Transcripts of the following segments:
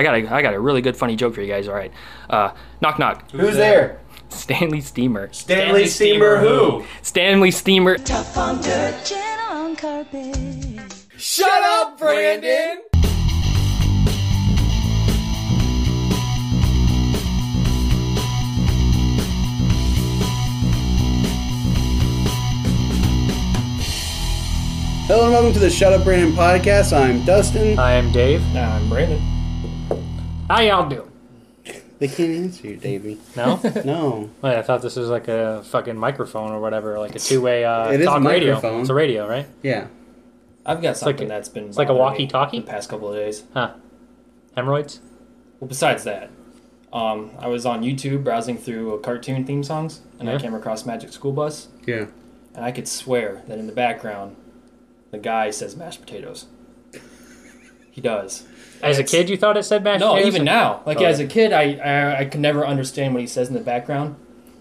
I got a I got a really good funny joke for you guys. All right, uh, knock knock. Who's there? Stanley Steamer. Stanley Steamer who? Stanley Steamer. Tough on dirt, gentle on carpet. Shut up, Brandon! Hello and welcome to the Shut Up Brandon podcast. I'm Dustin. I am Dave. I'm Brandon. How y'all doing? They can't answer you, Davey. No? No. Wait, I thought this was like a fucking microphone or whatever, like a two-way uh, It is a talk radio. microphone. It's a radio, right? Yeah. I've got something like a- that's been it's like a bothering me walkie-talkie? the past couple of days. Huh? Hemorrhoids? Well, besides that, um, I was on YouTube browsing through uh, cartoon theme songs, and I came across Magic School Bus, Yeah. and I could swear that in the background, the guy says mashed potatoes. He does. As a kid, you thought it said mashed No, potatoes? even now. Like Oh, as a kid, I, I I could never understand what he says in the background.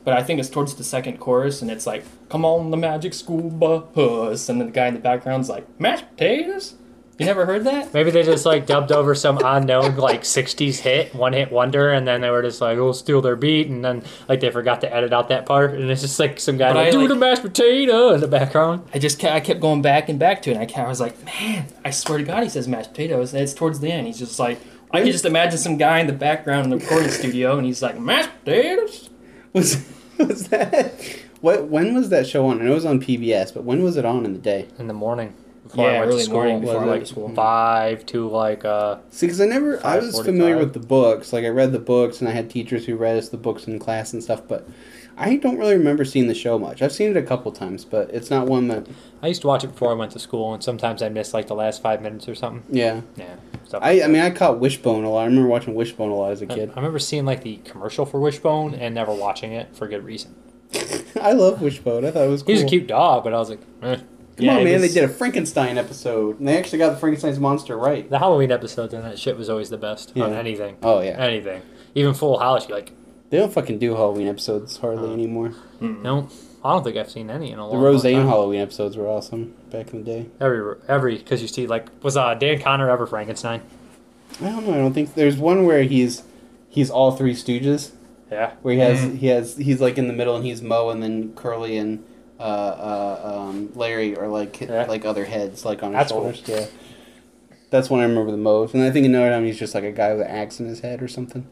But I think it's towards the second chorus, and it's like, "Come on, the magic school bus," and then the guy in the background's like, "Mashed potatoes." You never heard that? Maybe they just like dubbed over some unknown like '60s hit, one-hit wonder, and then they were just like, "Oh, steal their beat," and then like they forgot to edit out that part, and it's just like some guy But like, I, "Do like- the mashed potato" in the background. I just kept, I kept going back and back to it. And I, kept, I was like, man, I swear to God, he says mashed potatoes. And it's towards the end. He's just like, I can just imagine some guy in the background in the recording studio, and he's like, mashed potatoes. Was was that what when was that show on? I know it was on PBS, but when was it on in the day? in the morning before I Yeah, went early to school. morning before I like went to school. five to like uh See, because I never, I was familiar with the books. Like I read the books, and I had teachers who read us the books in class and stuff. But I don't really remember seeing the show much. I've seen it a couple times, but it's not one that. I used to watch it before I went to school, and sometimes I missed like the last five minutes or something. Yeah, Yeah, stuff I, I mean, I caught Wishbone a lot. I remember watching Wishbone a lot as a I, kid. I remember seeing like the commercial for Wishbone and never watching it for good reason. I love Wishbone. I thought it was cool. He's a cute dog, but I was like, eh. Come Yeah, on, man! was- They did a Frankenstein episode, and they actually got the Frankenstein's monster right. The Halloween episodes and that shit was always the best on anything. Oh yeah, Anything, even Full House. You're like, they don't fucking do Halloween episodes hardly Uh, anymore. no, I don't think I've seen any in a The long, long Roseanne time. Halloween episodes were awesome back in the day. Every every because you see like was uh Dan Connor ever Frankenstein? I don't know. I don't think there's one where he's he's all three Stooges. Yeah, where he has Mm-hmm. he has he's like in the middle and he's Moe and then Curly and uh, uh, um, Larry or like Yeah. like other heads like on his That's cool. shoulders. Yeah, that's one I remember the most. And I think another time he's just like a guy with an axe in his head or something.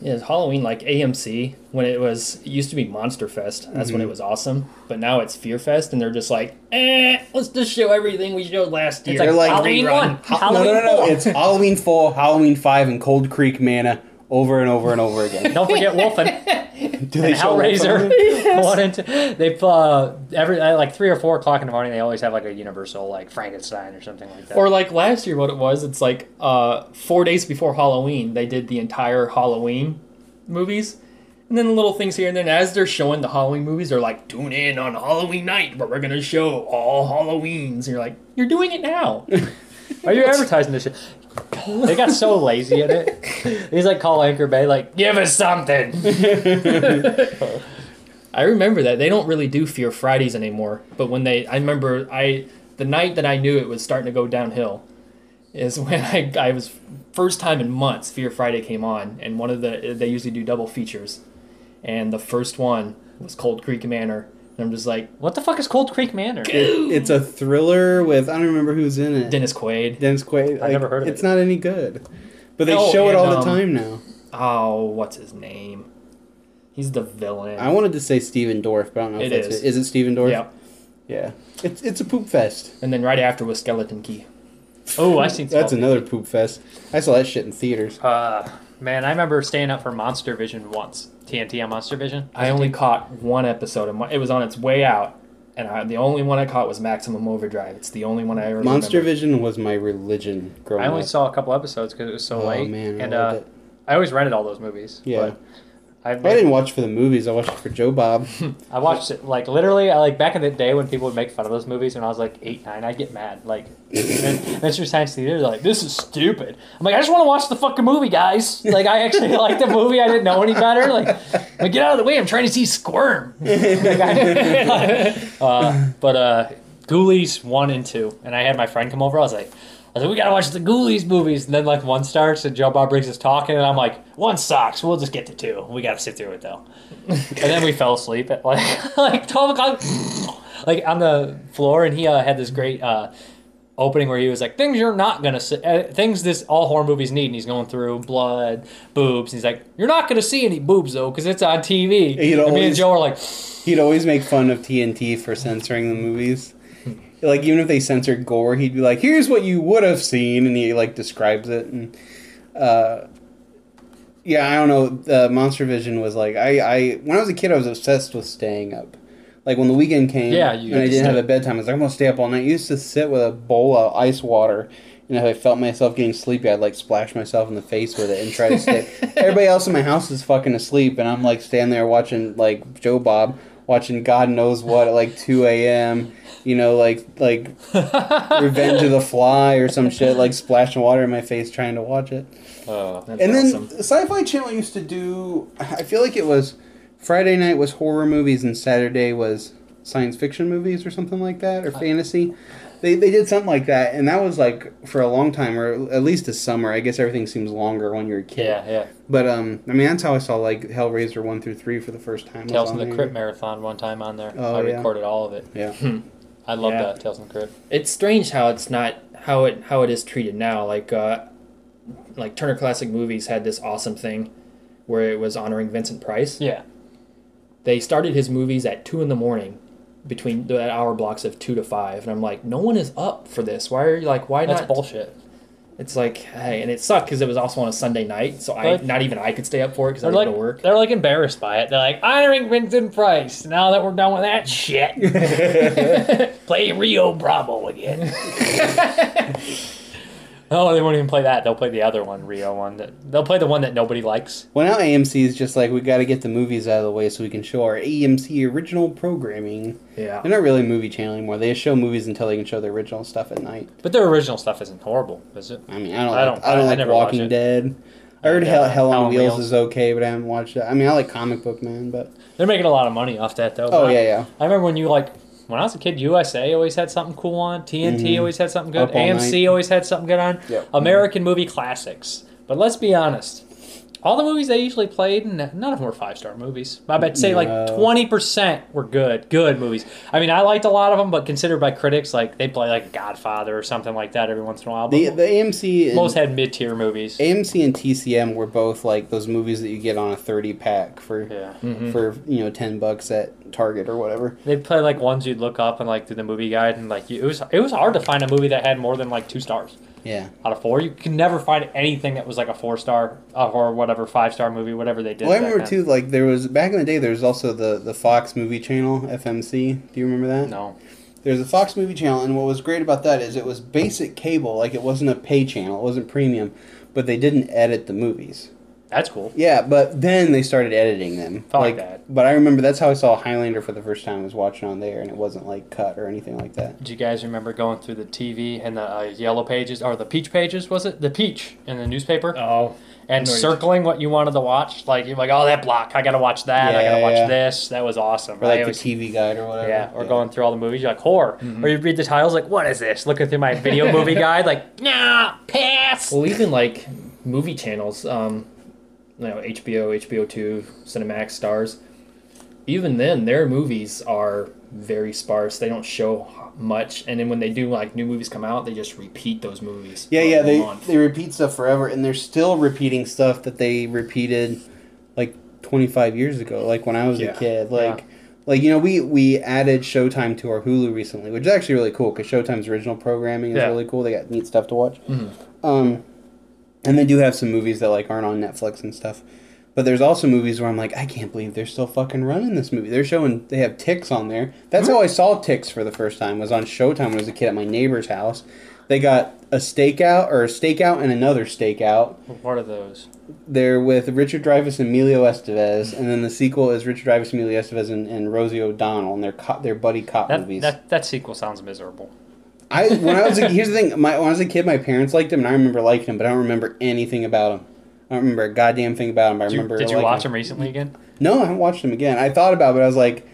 Yeah, it's Halloween like AMC when it was it used to be Monster Fest. That's when it was awesome. But now it's Fear Fest, and they're just like, eh, let's just show everything we showed last year. like They're like Halloween one, no, Halloween no, no, no! four. It's Halloween four, Halloween five, and Cold Creek Manor over and over and over again. Don't forget Wolfen Do and show Wolf Hellraiser. it? One and two. They uh, every uh, like three or four o'clock in the morning. They always have like a Universal like Frankenstein or something like that. Or like last year, what it was, it's like uh, four days before Halloween, they did the entire Halloween movies. And then the little things here and then, as they're showing the Halloween movies, they're like, tune in on Halloween night but we're going to show all Halloweens. And you're like, you're doing it now. Are you advertising this shit? They got so lazy in it. He's like call Anchor Bay, like give us something. I remember that. They don't really do Fear Fridays anymore. But when they, I remember I, the night that I knew it was starting to go downhill is when I, I was, first time in months, Fear Friday came on. And one of the, they usually do double features. And the first one was Cold Creek Manor. And I'm just like, What the fuck is Cold Creek Manor? It- it's a thriller with I don't remember who's in it. Dennis Quaid. Dennis Quaid. Like, never heard of It's it. It's not any good, but they Oh, show it and, all the um, time now. Oh, what's his name? He's the villain. I wanted to say Stephen Dorff, but I don't know if It that's is. it. Is it Stephen Dorff? yeah. Yeah. It's it's a poop fest. And then right after was Skeleton Key. Oh, I seen. That's another poop fest. I saw that shit in theaters. Uh, man, I remember staying up for Monster Vision once. TNT on Monster Vision. I only caught one episode. Of, it was on its way out, and I, the only one I caught was Maximum Overdrive. It's the only one I ever Monster remember. Vision was my religion growing I only up. saw a couple episodes because it was so Oh, late. man, I and loved uh, it. I always rented all those movies. Yeah. but I've I didn't watch for the movies. I watched it for Joe Bob. I watched it like literally. I like back in the day when people would make fun of those movies when I was like eight, nine. I'd get mad. Like, Mystery Science Theater, they're like this is stupid. I'm like, I just want to watch the fucking movie, guys. Like, I actually like the movie. I didn't know any better. Like, like get out of the way. I'm trying to see Squirm. Uh, but uh, Ghoulies one and two, and I had my friend come over. I was like. I was like, we gotta watch the Ghoulies movies. And then like one starts and Joe Bob Briggs is talking, and I'm like, one sucks. We'll just get to two. We gotta sit through it though. and then we fell asleep at like like twelve o'clock, like on the floor, and he uh, had this great. Uh, Opening where he was like things you're not gonna see, uh, things this all horror movies need, and he's going through blood, boobs. And he's like, you're not gonna see any boobs though, because it's on TV. He'd and me and Joe are like, He'd always make fun of TNT for censoring the movies. Like even if they censored gore, he'd be like, "Here's what you would have seen," and he like describes it. And uh, yeah, I don't know. Uh, Monster Vision was like I, I when I was a kid, I was obsessed with staying up. Like when the weekend came, Yeah, and I didn't have a bedtime. I was like, I'm gonna stay up all night. I used to sit with a bowl of ice water. And if I felt myself getting sleepy, I'd like splash myself in the face with it and try to stay. Everybody else in my house is fucking asleep, and I'm like standing there watching like Joe Bob watching God knows what at like 2 a.m. You know, like like Revenge of the Fly or some shit, like splashing water in my face trying to watch it. oh, That's and then awesome. the Sci-Fi Channel used to do. I feel like it was Friday night was horror movies and Saturday was science fiction movies or something like that or fantasy. They, they did something like that, and that was like for a long time, or at least a summer. I guess everything seems longer when you're a kid. yeah, yeah. But um, I mean, that's how I saw like Hellraiser one through three for the first time. Tales from the there. Crypt marathon one time on there. Oh, I yeah. recorded all of it. Yeah. I love Yeah. that Tales from the Crypt. it's strange how it's not how it how it is treated now. Like uh, like Turner Classic Movies had this awesome thing where it was honoring Vincent Price. Yeah, They started his movies at two in the morning, between the hour blocks of two to five, and I'm like, no one is up for this. Why are you like? Why not? that's not? bullshit. It's like, hey, and it sucked because it was also on a Sunday night, so I Like- not even I could stay up for it because I They're had to like to work. they're like embarrassed by it. They're like honoring Vincent Price. Now that we're done with that shit, play Rio Bravo again. no, they won't even play that. They'll play the other one, Rio one. That they'll play the one that nobody likes. Well, now AMC is just like we got to get the movies out of the way so we can show our AMC original programming. Yeah, They're not really a movie channel anymore. They just show movies until they can show their original stuff at night. But their original stuff isn't horrible, is it? I mean, I don't. I like, don't- I don't I- I like never watch Walking it. Dead. I heard Yeah, Hell, Hell on Wheels, Wheels. is okay, but I haven't watched that. I mean, I like Comic Book Man, but They're making a lot of money off that though. oh yeah, yeah. I remember when you like when I was a kid, USA always had something cool on. TNT Mhm. always had something good. AMC Night. always had something good on. Yep. American movie classics. But let's be honest. All the movies they usually played, n- none of them were five star movies. I bet say like twenty percent were good, good movies. I mean, I liked a lot of them, but considered by critics, like they play like Godfather or something like that every once in a while. But The the AMC most had mid tier movies. AMC and TCM were both like those movies that you get on a thirty pack for Yeah, Mm-hmm. for you know ten bucks at Target or whatever. they'd play like ones you'd look up and like through the movie guide, and like you, it was it was hard to find a movie that had more than like two stars. Yeah. out of four. You can never find anything that was like a four star uh, or whatever five star movie, whatever they did. Well, I remember then. too. Like there was back in the day, there was also the the Fox movie channel FMC. Do you remember that? No, There's a Fox movie channel, and what was great about that is it was basic cable. Like it wasn't a pay channel, it wasn't premium, but they didn't edit the movies. That's cool. Yeah, but then they started editing them. Fuck like that. But I remember that's how I saw Highlander for the first time. I was watching on there, and it wasn't like cut or anything like that. Do you guys remember going through the TV and the uh, yellow pages or the peach pages? Was it the peach in the newspaper oh, and no, circling what you wanted to watch? Like you're like, oh, that block, I gotta watch that. I gotta watch yeah. this. That was awesome. Or like I the TV guide or whatever. Yeah, or going through all the movies, you're like horror, or you read the titles, like what is this? Looking through my video movie guide, like nah, pass. Well, even like movie channels, um, you know, HBO, HBO Two, Cinemax, Starz. Even then, their movies are very sparse. They don't show much, and then when they do, like new movies come out, they just repeat those movies. Yeah, yeah, they month. they repeat stuff forever, and they're still repeating stuff that they repeated like 25 years ago, like when I was Yeah. a kid. Like, like you know, we we added Showtime to our Hulu recently, which is actually really cool because Showtime's original programming is Yeah. really cool. They got neat stuff to watch. Mhm. Um, and they do have some movies that like aren't on Netflix and stuff. But there's also movies where I'm like, I can't believe they're still fucking running this movie. They're showing they have ticks on there. That's how I saw ticks for the first time. Was on Showtime when I was a kid at my neighbor's house. They got a stakeout or a stakeout and another stakeout. What part are those? They're with Richard Dreyfuss and Emilio Estevez, and then the sequel is Richard Dreyfuss, Emilio Estevez, and, and Rosie O'Donnell, and they're co- they're buddy cop That, movies. that that sequel sounds miserable. I when I was a, here's the thing. My when I was a kid, my parents liked him, and I remember liking him, but I don't remember anything about him. I don't remember a goddamn thing about him. I Did you, remember. did you watch them recently again? No, I haven't watched him again. I thought about it, but I was like,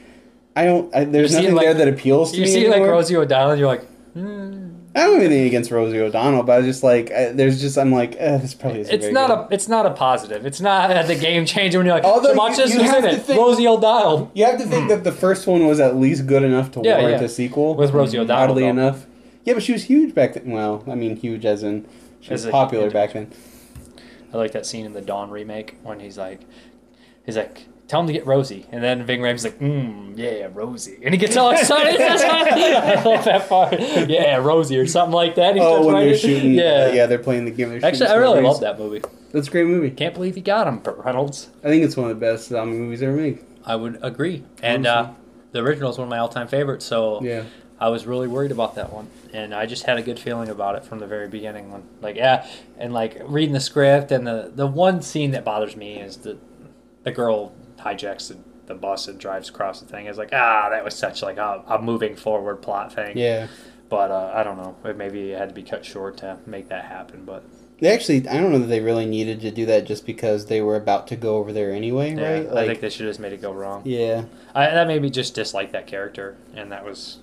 I don't. I, there's You nothing like- there that appeals to You me You see like. Rosie O'Donnell, you're like, hmm. I don't have anything against Rosie O'Donnell, but I was just like, uh, there's just I'm like, uh, this probably isn't. It's not good. a it's not a positive. It's not uh, the game changer when you're like, Although so watch you- this you have to it. think- Rosie O'Donnell You have to think that the first one was at least good enough to Yeah, warrant yeah. a sequel. with Rosie O'Donnell. Oddly though. enough, yeah, but she was huge back then. Well, I mean, huge as in she was As a- popular back then. I like that scene in the Dawn remake when he's like, he's like, tell him to get Rosie, and then Ving Rhames like, mm, yeah, Rosie, and he gets all excited. I love that part. Yeah, Rosie or something like that. He Oh, when they're shooting, Yeah. yeah, yeah, they're playing the game. They're Actually, I really love that movie. That's a great movie. Can't believe he got him, Burt Reynolds. I think it's one of the best zombie movies ever made. I would agree. And uh, the original is one of my all-time favorites. So Yeah. I was really worried about that one, and I just had a good feeling about it from the very beginning. When like yeah, and like reading the script, and the the one scene that bothers me is the the girl hijacks the, the bus and drives across the thing. It's like ah, that was such like a, a moving forward plot thing. Yeah. But uh, I don't know. It maybe it had to be cut short to make that happen. But They actually, I don't know that they really needed to do that just because they were about to go over there anyway, yeah, right? I think they should have just made it go wrong. yeah, I, that made me just dislike that character, and that was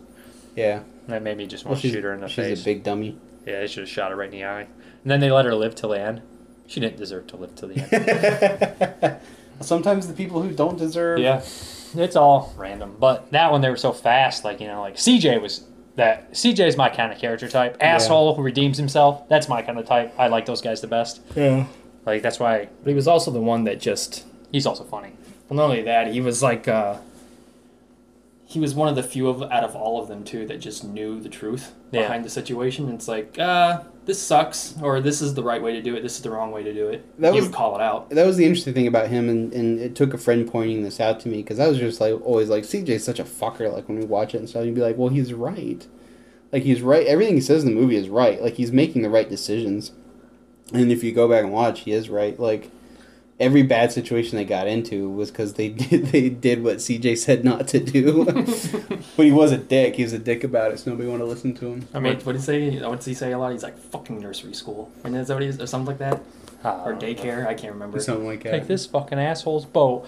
yeah. that made me just Well, want to shoot her in the she's face. She's a big dummy. Yeah, they should have shot her right in the eye. And then they let her live till the end. She didn't deserve to live till the end. Sometimes the people who don't deserve. yeah, it's all random. But that one, they were so fast. Like you know, like CJ was that. CJ is my kind of character type. Asshole who redeems himself. That's my kind of type. I like those guys the best. Yeah. Like that's why But he was also the one that just he's also funny. well, not only that, he was like uh, he was one of the few of out of all of them too that just knew the truth Yeah. behind the situation. It's like, uh, this sucks, or this is the right way to do it. This is the wrong way to do it. That you was- would call it out. That was the interesting thing about him, and, and it took a friend pointing this out to me because I was just like always like CJ's such a fucker. Like when we watch it and stuff, you'd be like, well, he's right. Like he's right. Everything he says in the movie is right. Like he's making the right decisions. And if you go back and watch, he is right. Like every bad situation they got into was because they did they did what CJ said not to do. but he was a dick. He was a dick about it, so nobody wanted to listen to him. I mean, what, what did he say? What does he say a lot? He's like fucking nursery school, and is that what he is, or something like that, uh, or daycare? I can't remember. Something like that. Take this fucking asshole's boat.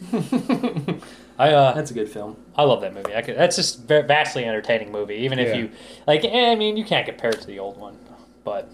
I uh, That's a good film. I love that movie. I could, that's just a vastly entertaining movie. Even if Yeah. you like, eh, I mean, you can't compare it to the old one, but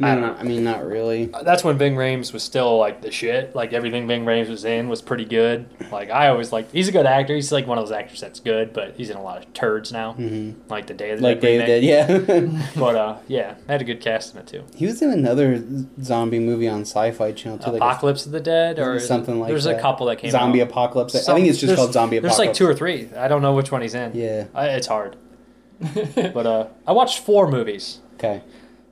No, I don't no, I mean, not really. that's when Ving Rhames was still like the shit. Like everything Ving Rhames was in was pretty good. Like I always like he's a good actor. He's like one of those actors that's good, but he's in a lot of turds now. hmm Like the Day of the Like Dead Dave remake. did, yeah. But uh, yeah, had a good cast in it too. he was in another zombie movie on Sci-Fi Channel too, like a- Apocalypse of the Dead, or something like that. there's that? a couple that came Zombie out. Apocalypse. I think it's just called Zombie Apocalypse. There's like two or three. I don't know which one he's in. Yeah. I, it's hard. But uh, I watched four movies. Okay.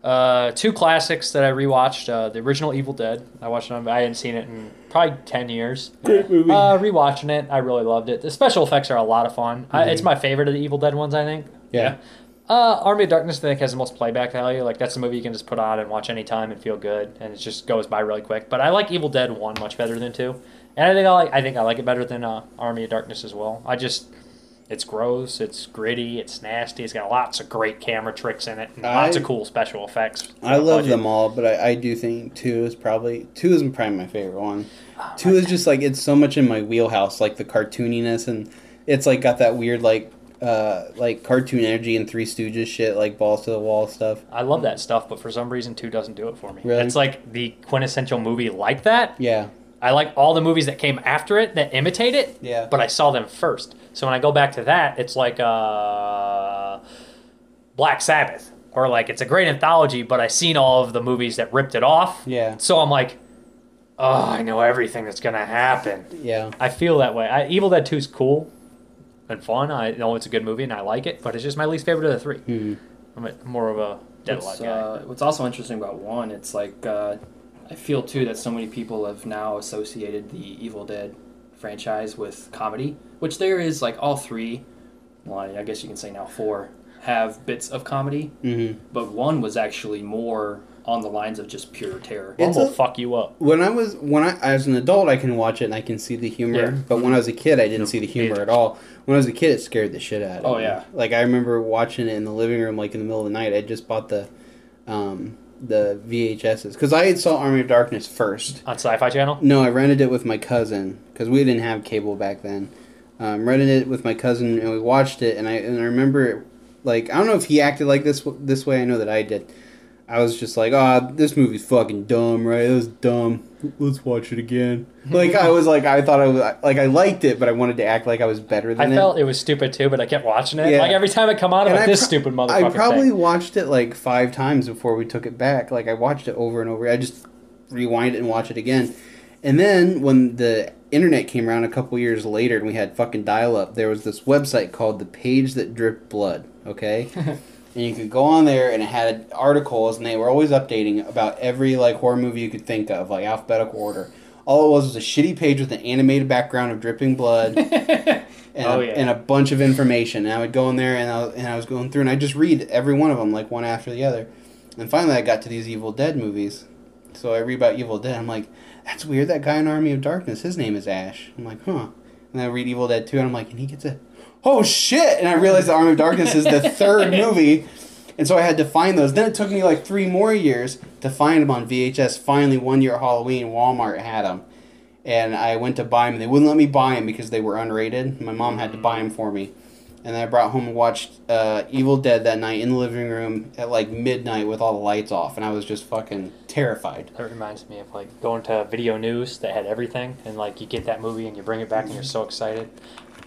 Uh, two classics that I rewatched. Uh, the original Evil Dead. I watched it. I hadn't seen it in probably ten years. Great movie. Uh, rewatching it, I really loved it. The special effects are a lot of fun. I, it's my favorite of the Evil Dead ones. I think. yeah. Uh, Army of Darkness, I think, has the most playback value. Like that's a movie you can just put on and watch anytime and feel good, and it just goes by really quick. But I like Evil Dead one much better than two, and I think I like I think I like it better than uh, Army of Darkness as well. I just it's gross, it's gritty, it's nasty. It's got lots of great camera tricks in it, and lots of cool special effects. I love Budget. them all, but I, I do think two is probably two is probably my favorite one. Oh, two is just like it's so much in my wheelhouse, like the cartooniness and it's like got that weird like uh like cartoon energy and Three Stooges shit, like balls to the wall stuff. I love that stuff, but for some reason, two doesn't do it for me. Really? It's like the quintessential movie like that. Yeah. I like all the movies that came after it that imitate it. Yeah. But I saw them first. So when I go back to that, it's like uh, Black Sabbath, or like it's a great anthology, but I've seen all of the movies that ripped it off. Yeah. So I'm like, oh, I know everything that's gonna happen. Yeah. I feel that way. I, Evil Dead Two is cool and fun. I know it's a good movie and I like it, but it's just my least favorite of the 3 Mhm. I'm a, more of a Dead What's, Alive guy. uh, what's also interesting about one, it's like uh, I feel too that so many people have now associated the Evil Dead franchise with comedy, which there is like all three. Well, I guess you can say now four have bits of comedy, Mhm. but one was actually more on the lines of just pure terror. It's One will fuck you up. When I was when I as an adult I can watch it and I can see the humor, Yeah. but when I was a kid I didn't see the humor Yeah. at all. When I was a kid it scared the shit out of me. Oh, yeah. Like I remember watching it in the living room like in the middle of the night. I just bought the um the VHSs cuz I had saw Army of Darkness first. On Sci Fi Channel? No, I rented it with my cousin cuz we didn't have cable back then. Um, rented it with my cousin and we watched it and I and I remember like I don't know if he acted like this this way. I know that I did. I was just like, oh, this movie's fucking dumb, right? It was dumb. Let's watch it again. like I was like, I thought I was like I liked it, but I wanted to act like I was better I than it. I felt it was stupid too, but I kept watching it. Yeah. Like every time it come on, I'm like, I this pro- stupid motherfucker. I probably thing. watched it like five times before we took it back. Like I watched it over and over. I just rewind it and watch it again. And then when the internet came around a couple years later and we had fucking dial up, there was this website called The Page That Dripped Blood. Okay. and you could go on there and it had articles and they were always updating about every like horror movie you could think of, like alphabetical order. All it was was a shitty page with an animated background of dripping blood and, Oh, a, yeah. and a bunch of information. And I would go in there and I, and I was going through and I just read every one of them like one after the other. And finally, I got to these Evil Dead movies. So I read about Evil Dead. I'm like, that's weird. That guy in Army of Darkness, his name is Ash. I'm like, huh. And I read Evil Dead 2 and I'm like, and he gets a, oh shit! And I realized the Army of Darkness is the third movie. And so I had to find those. Then it took me like three more years to find them on VHS. Finally, one year at Halloween, Walmart had them. And I went to buy them, and they wouldn't let me buy them because they were unrated. My mom had to buy them for me. And then I brought home and watched uh, Evil Dead that night in the living room at like midnight with all the lights off. And I was just fucking terrified. That reminds me of like going to video news that had everything, and like you get that movie and you bring it back and you're so excited.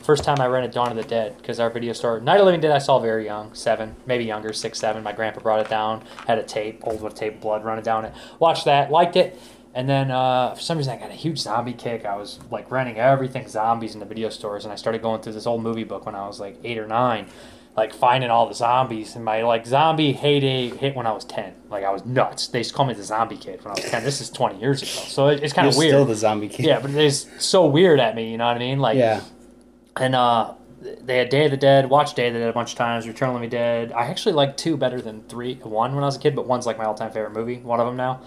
First time I rented Dawn of the Dead because our video store Night of the Living Dead I saw very young, seven, maybe younger, six, seven. My grandpa brought it down, had a tape, old with tape, blood running down it. Watched that, liked it, and then uh, for some reason I got a huge zombie kick. I was like renting everything zombies in the video stores, and I started going through this old movie book when I was like eight or nine like finding all the zombies and my like zombie heyday hit when I was 10 like I was nuts they used to call me the zombie kid when I was 10 this is 20 years ago so it, it's kind of weird still the zombie kid. yeah but it is so weird at me you know what I mean like Yeah. And uh they had Day of the Dead watched Day of the Dead a bunch of times Return of the Living Dead I actually like two better than three one when I was a kid but one's like my all-time favorite movie one of them now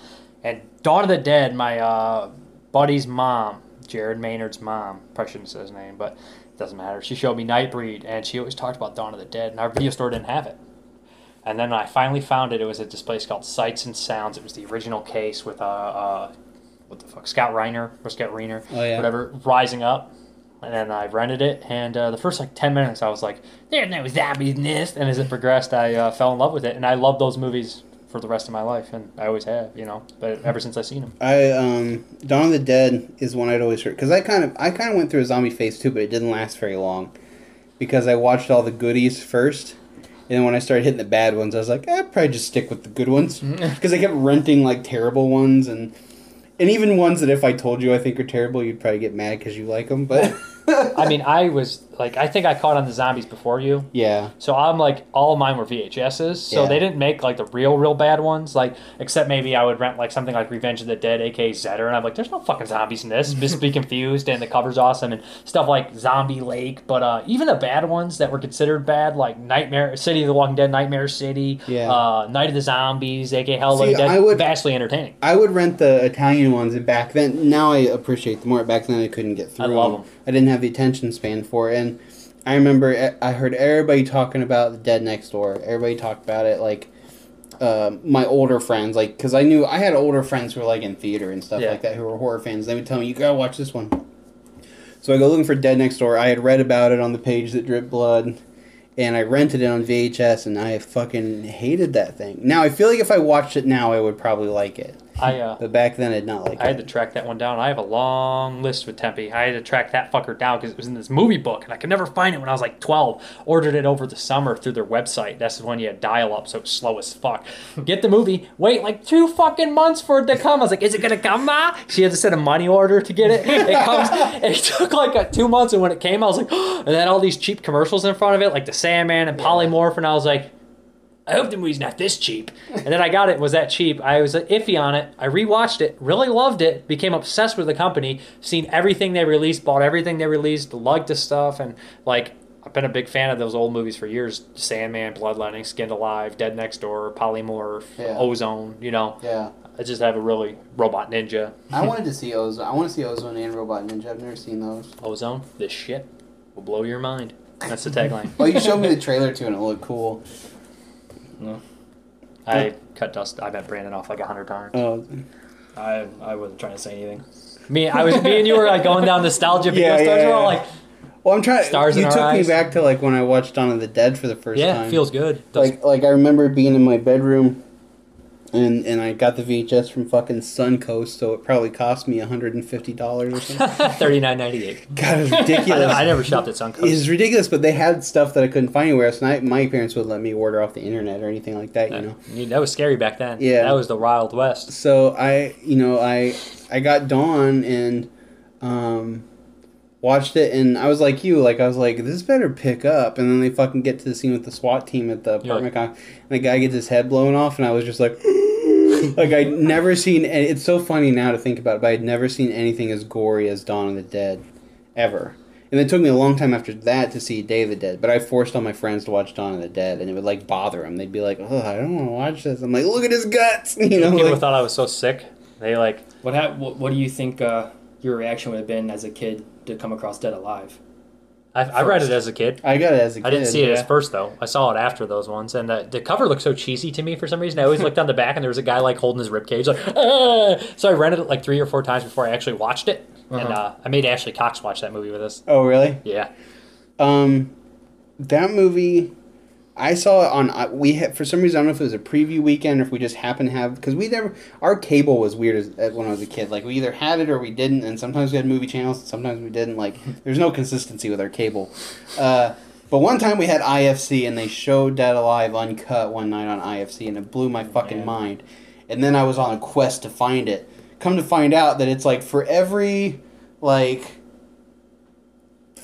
and Dawn of the Dead my uh buddy's mom Jared Maynard's mom probably shouldn't say his name but it doesn't matter. She showed me Nightbreed, and she always talked about Dawn of the Dead, and our video store didn't have it. And then I finally found it. It was at this place called Sights and Sounds. It was the original case with uh, uh what the fuck, Scout Reiner or Scout Reiner, Oh, yeah. whatever, rising up. And then I rented it, and uh, the first like ten minutes, I was like, "There's no zombies in this." And as it progressed, I uh, fell in love with it, and I love those movies for the rest of my life, and I always have, you know. But ever since I've seen them, I um Dawn of the Dead is one I'd always heard because I kind of I kind of went through a zombie phase too, but it didn't last very long because I watched all the goodies first, and then when I started hitting the bad ones, I was like, eh, I'd probably just stick with the good ones because I kept renting like terrible ones and and even ones that if I told you I think are terrible, you'd probably get mad because you like them. But I mean, I was like, I think I caught on the zombies before you. yeah, So I'm like, all mine were VHSs. So Yeah. they didn't make like the real, real bad ones. Like, except maybe I would rent like something like Revenge of the Dead, aka Zeder, and I'm like, there's no fucking zombies in this. Just be confused, and the cover's awesome, and stuff like Zombie Lake. But uh, even the bad ones that were considered bad, like Nightmare City of the Walking Dead, Nightmare City, Yeah. uh, Night of the Zombies, aka Hell of the See, Dead, I would- vastly entertaining. I would rent the Italian ones, and back then, now I appreciate them more. Back then, I couldn't get through. I love 'em. 'em. I didn't have the attention span for it, and I remember I heard everybody talking about the Dead Next Door. Everybody talked about it, like um my older friends, like because I knew I had older friends who were like in theater and stuff Yeah. like that, who were horror fans. They would tell me, "You gotta watch this one." So I go looking for Dead Next Door. I had read about it on the page that dripped blood, and I rented it on VHS, and I fucking hated that thing. Now I feel like if I watched it now, I would probably like it. I uh, But back then, I did not like I had to track that one down. I have a long list with Tempe. I had to track that fucker down because it was in this movie book, and I could never find it when I was like 12. Ordered it over the summer through their website. That's when you had dial up, so it was slow as fuck. Get the movie, wait like two fucking months for it to come. I was like, is it gonna come, Ma? She had to send a money order to get it. It comes, it took like uh two months, and when it came, I was like, and then all these cheap commercials in front of it, like the Sandman and Polymorph, and I was like, I hope the movie's not this cheap. And then I got it, was that cheap. I was iffy on it. I rewatched it, really loved it, became obsessed with the company, seen everything they released, bought everything they released, liked the stuff, and like I've been a big fan of those old movies for years. Sandman, Bloodletting, Skinned Alive, Dead Next Door, Polymorph, Yeah. Ozone, you know. Yeah. I just have a really robot ninja. I wanted to see Ozone. I want to see Ozone and Robot Ninja. I've never seen those. Ozone, this shit will blow your mind. That's the tagline. Well, you showed me the trailer too, and it looked cool. I cut dust. I met Brandon off like a hundred times. Oh, I I wasn't trying to say anything. Me, I was me and you were like going down nostalgia video Yeah, stores. yeah, We're all yeah. like, Well, I'm trying. Stars in you our took eyes. me back to like when I watched Dawn of the Dead for the first yeah, time. it feels good. Does- like like I remember being in my bedroom, and and I got the VHS from fucking Suncoast, so it probably cost me hundred and fifty dollars or something. Thirty nine ninety eight. God, it was I, ridiculous. I never shopped at Suncoast. It's ridiculous, but they had stuff that I couldn't find anywhere else. And I, my parents would let me order off the internet or anything like that, you know. That was scary back then. Yeah. that was the Wild West. So I, you know, I I got Dawn and um, watched it, and I was like you, like I was like, this better pick up. And then they fucking get to the scene with the SWAT team at the apartment, com- and the guy gets his head blown off, and I was just like. like I'd never seen, and it's so funny now to think about it, but I'd never seen anything as gory as Dawn of the Dead, ever. And it took me a long time after that to see Day of the Dead, but I forced all my friends to watch Dawn of the Dead, and it would like bother them. They'd be like, "Oh, I don't want to watch this." I'm like, "Look at his guts," you know. People like- thought I was so sick. They like What, hap- what what do you think uh, your reaction would have been as a kid to come across Dead Alive? I, I read it as a kid. I got it as a kid. I didn't see it as first though. I saw it after those ones, and the, the cover looked so cheesy to me for some reason. I always looked on the back, and there was a guy like holding his rib cage, like. "Ah!" So I rented it like three or four times before I actually watched it, and Uh-huh. uh, I made Ashley Cox watch that movie with us. Oh, really? Yeah, Um, that movie, I saw it on. uh, We had for some reason I don't know if it was a preview weekend or if we just happened to have because we never our cable was weird as, as when I was a kid. Like we either had it or we didn't, and sometimes we had movie channels, and sometimes we didn't. Like there's no consistency with our cable. Uh, but one time we had IFC and they showed Dead Alive uncut one night on IFC, and it blew my fucking Man. mind. And then I was on a quest to find it. Come to find out that it's like for every like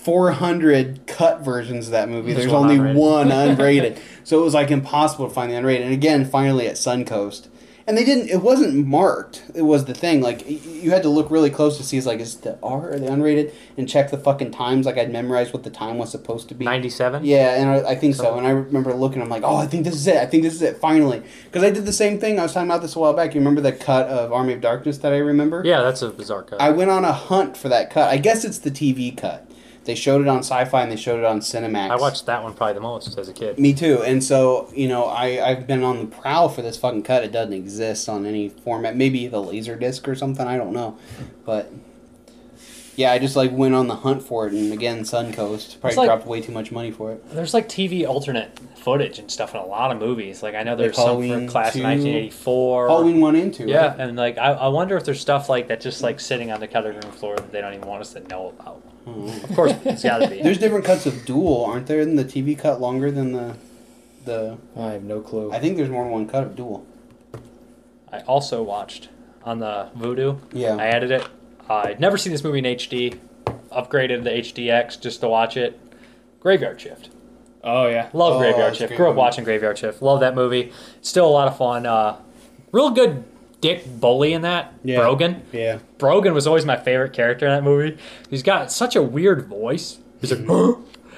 400 cut versions of that movie. There's There's, only unrated. one unrated. so it was like impossible to find the unrated. And again, finally at Suncoast. And they didn't, it wasn't marked. It was the thing. Like, you had to look really close to see, is like, is the R or the unrated? And check the fucking times. Like, I'd memorized what the time was supposed to be. ninety seven. Yeah, and I, I think so. And I remember looking, I'm like, oh, I think this is it. I think this is it, finally. Because I did the same thing. I was talking about this a while back. You remember the cut of Army of Darkness that I remember? yeah, that's a bizarre cut. I went on a hunt for that cut. I guess it's the TV cut. They showed it on Sci-Fi and they showed it on Cinemax. I watched that one probably the most as a kid. Me too. And so you know, I I've been on the prowl for this fucking cut. It doesn't exist on any format. Maybe the laser disc or something. I don't know, but. Yeah, I just like went on the hunt for it, and again, Suncoast probably like- dropped way too much money for it. There's like TV alternate footage and stuff in a lot of movies. Like I know there's Like some Halloween for Class 2, 1984. Halloween one and two, Yeah, right? and like I, I wonder if there's stuff like that just like sitting on the cutting room floor that they don't even want us to know about. Mm-hmm. Of course, it's got to be. There's different cuts of Duel, aren't there? Isn't the TV cut longer than the the? I have no clue. I think there's more than one cut of Duel. I also watched on the Vudu. Yeah. I added it. I'd never seen this movie in HD. Upgraded to HDX just to watch it. Graveyard Shift. Oh yeah. Love Oh, Graveyard Shift. Grew up movie. watching Graveyard Shift. Love that movie. Still a lot of fun. Uh, real good Dick Bully in that. Yeah. Brogan. Yeah. Brogan was always my favorite character in that movie. He's got such a weird voice. He's like, huh?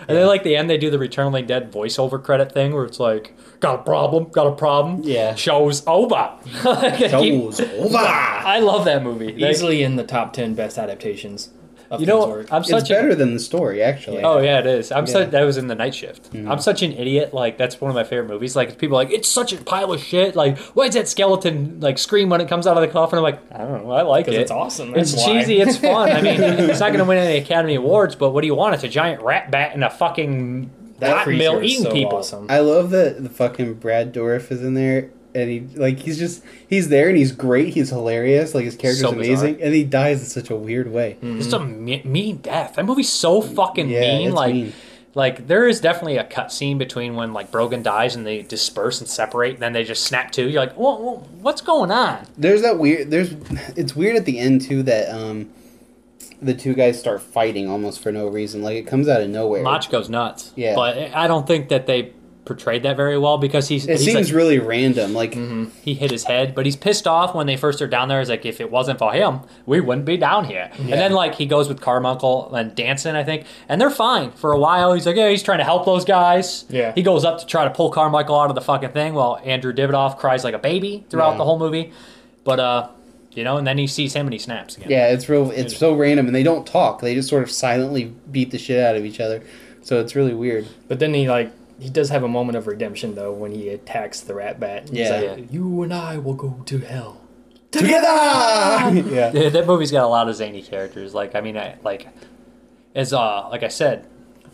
And then like the end, they do the Return of the Dead voiceover credit thing where it's like, got a problem, got a problem. Yeah. Show's over. I Show's over. I love that movie. Like, Easily in the top ten best adaptations. Of you know, King's Work. I'm It's such a better than the story, actually. Oh yeah, it is. I'm Yeah. such that was in the night shift. Mm. I'm such an idiot. Like that's one of my favorite movies. Like people are like it's such a pile of shit. Like why does that skeleton like scream when it comes out of the coffin? I'm like I don't know. I like it. it's awesome. It's why. cheesy. It's fun. I mean, it's not going to win any Academy Awards, but what do you want? It's a giant rat bat and a fucking that hot creature mill eating so people. awesome. I love that the fucking Brad Dourif is in there, and he like he's just he's there and he's great. He's hilarious. Like his character's So amazing, and he dies in such a weird way. Just a me- mean death. That movie's so fucking Yeah, mean. it's like, mean. like there is definitely a cut scene between when like Brogan dies and they disperse and separate, and then they just snap to. You're like, whoa, whoa, what's going on? There's that weird. There's it's weird at the end too that um the two guys start fighting almost for no reason. Like it comes out of nowhere. Macht goes nuts. Yeah. but I don't think that they portrayed that very well because he's, it he's seems like, really random. Like he hit his head, but he's pissed off when they first are down there. He's like, if it wasn't for him, we wouldn't be down here. And then like he goes with Carmichael and Danson, I think, and they're fine for a while. He's like, yeah, he's trying to help those guys. Yeah. He goes up to try to pull Carmichael out of the fucking thing while Andrew Dividoff cries like a baby throughout Yeah. the whole movie. But uh, you know, and then he sees him and he snaps again. yeah, it's real. It's so random, and they don't talk. They just sort of silently beat the shit out of each other. So it's really weird. But then he like he does have a moment of redemption though when he attacks the rat bat. He's Yeah. like, you and I will go to hell. Together. yeah. Yeah, that movie's got a lot of zany characters. Like, I mean, I, like, as uh, like I said,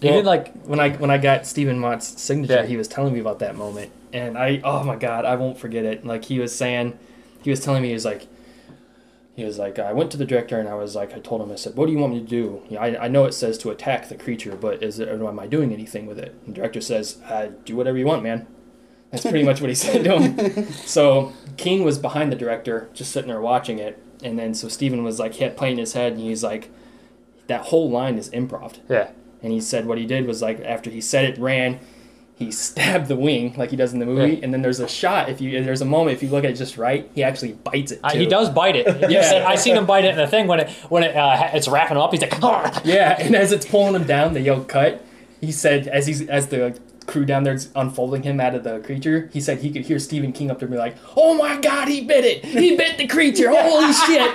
Even like when I when I got Stephen Macht's signature, Yeah. he was telling me about that moment, and I oh my god, I won't forget it. Like he was saying, he was telling me he was like, he was like, I went to the director and I was like, I told him, I said, what do you want me to do? Yeah, I, I know it says to attack the creature, but is it, am I doing anything with it? And the director says, uh, do whatever you want, man. That's pretty much what he said to him. So King was behind the director, just sitting there watching it, and then so Stephen was like, he had playing his head, and he's like, that whole line is improv. yeah. And he said what he did was like after he said it, ran, he stabbed the wing like he does in the movie, Yeah. and then there's a shot. If you there's a moment if you look at it just right, he actually bites it. Uh, he does bite it. Yeah. I seen him bite it in the thing when it when it uh, it's wrapping up. He's like, Yeah, and as it's pulling him down, they yell cut. He said as he's as the crew down there's unfolding him out of the creature, he said he could hear Stephen King up there be like, "Oh my God, he bit it! He bit the creature! Holy shit!"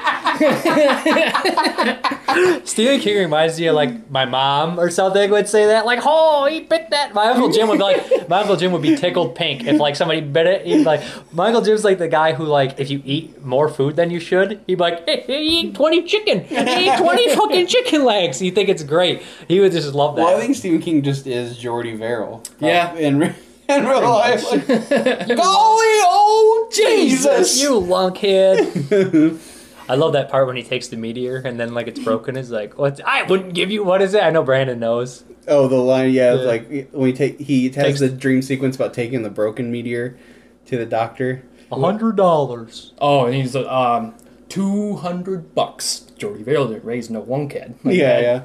Stephen King reminds me of like my mom or something would say that like, oh, he bit that. My uncle Jim would be like, my uncle Jim would be tickled pink if like somebody bit it. He'd be like, my uncle Jim's like the guy who like if you eat more food than you should, he'd be like, hey, hey, he ate twenty chicken, he ate twenty fucking chicken legs. You think it's great? He would just love that. Well, I think Stephen King just is Jordy Verrill. Yeah. In, re- in real life. Like, Golly, oh, Jesus! you lunkhead. I love that part when he takes the meteor and then like it's broken. It's like, what? I wouldn't give you. What is it? I know Brandon knows. Oh, the line, yeah, Yeah. like when he take he has Takes- the dream sequence about taking the broken meteor to the doctor. A hundred dollars. Oh, and he's um, two hundred bucks. Jordy Verrill didn't raise no one kid. Like yeah, that. yeah.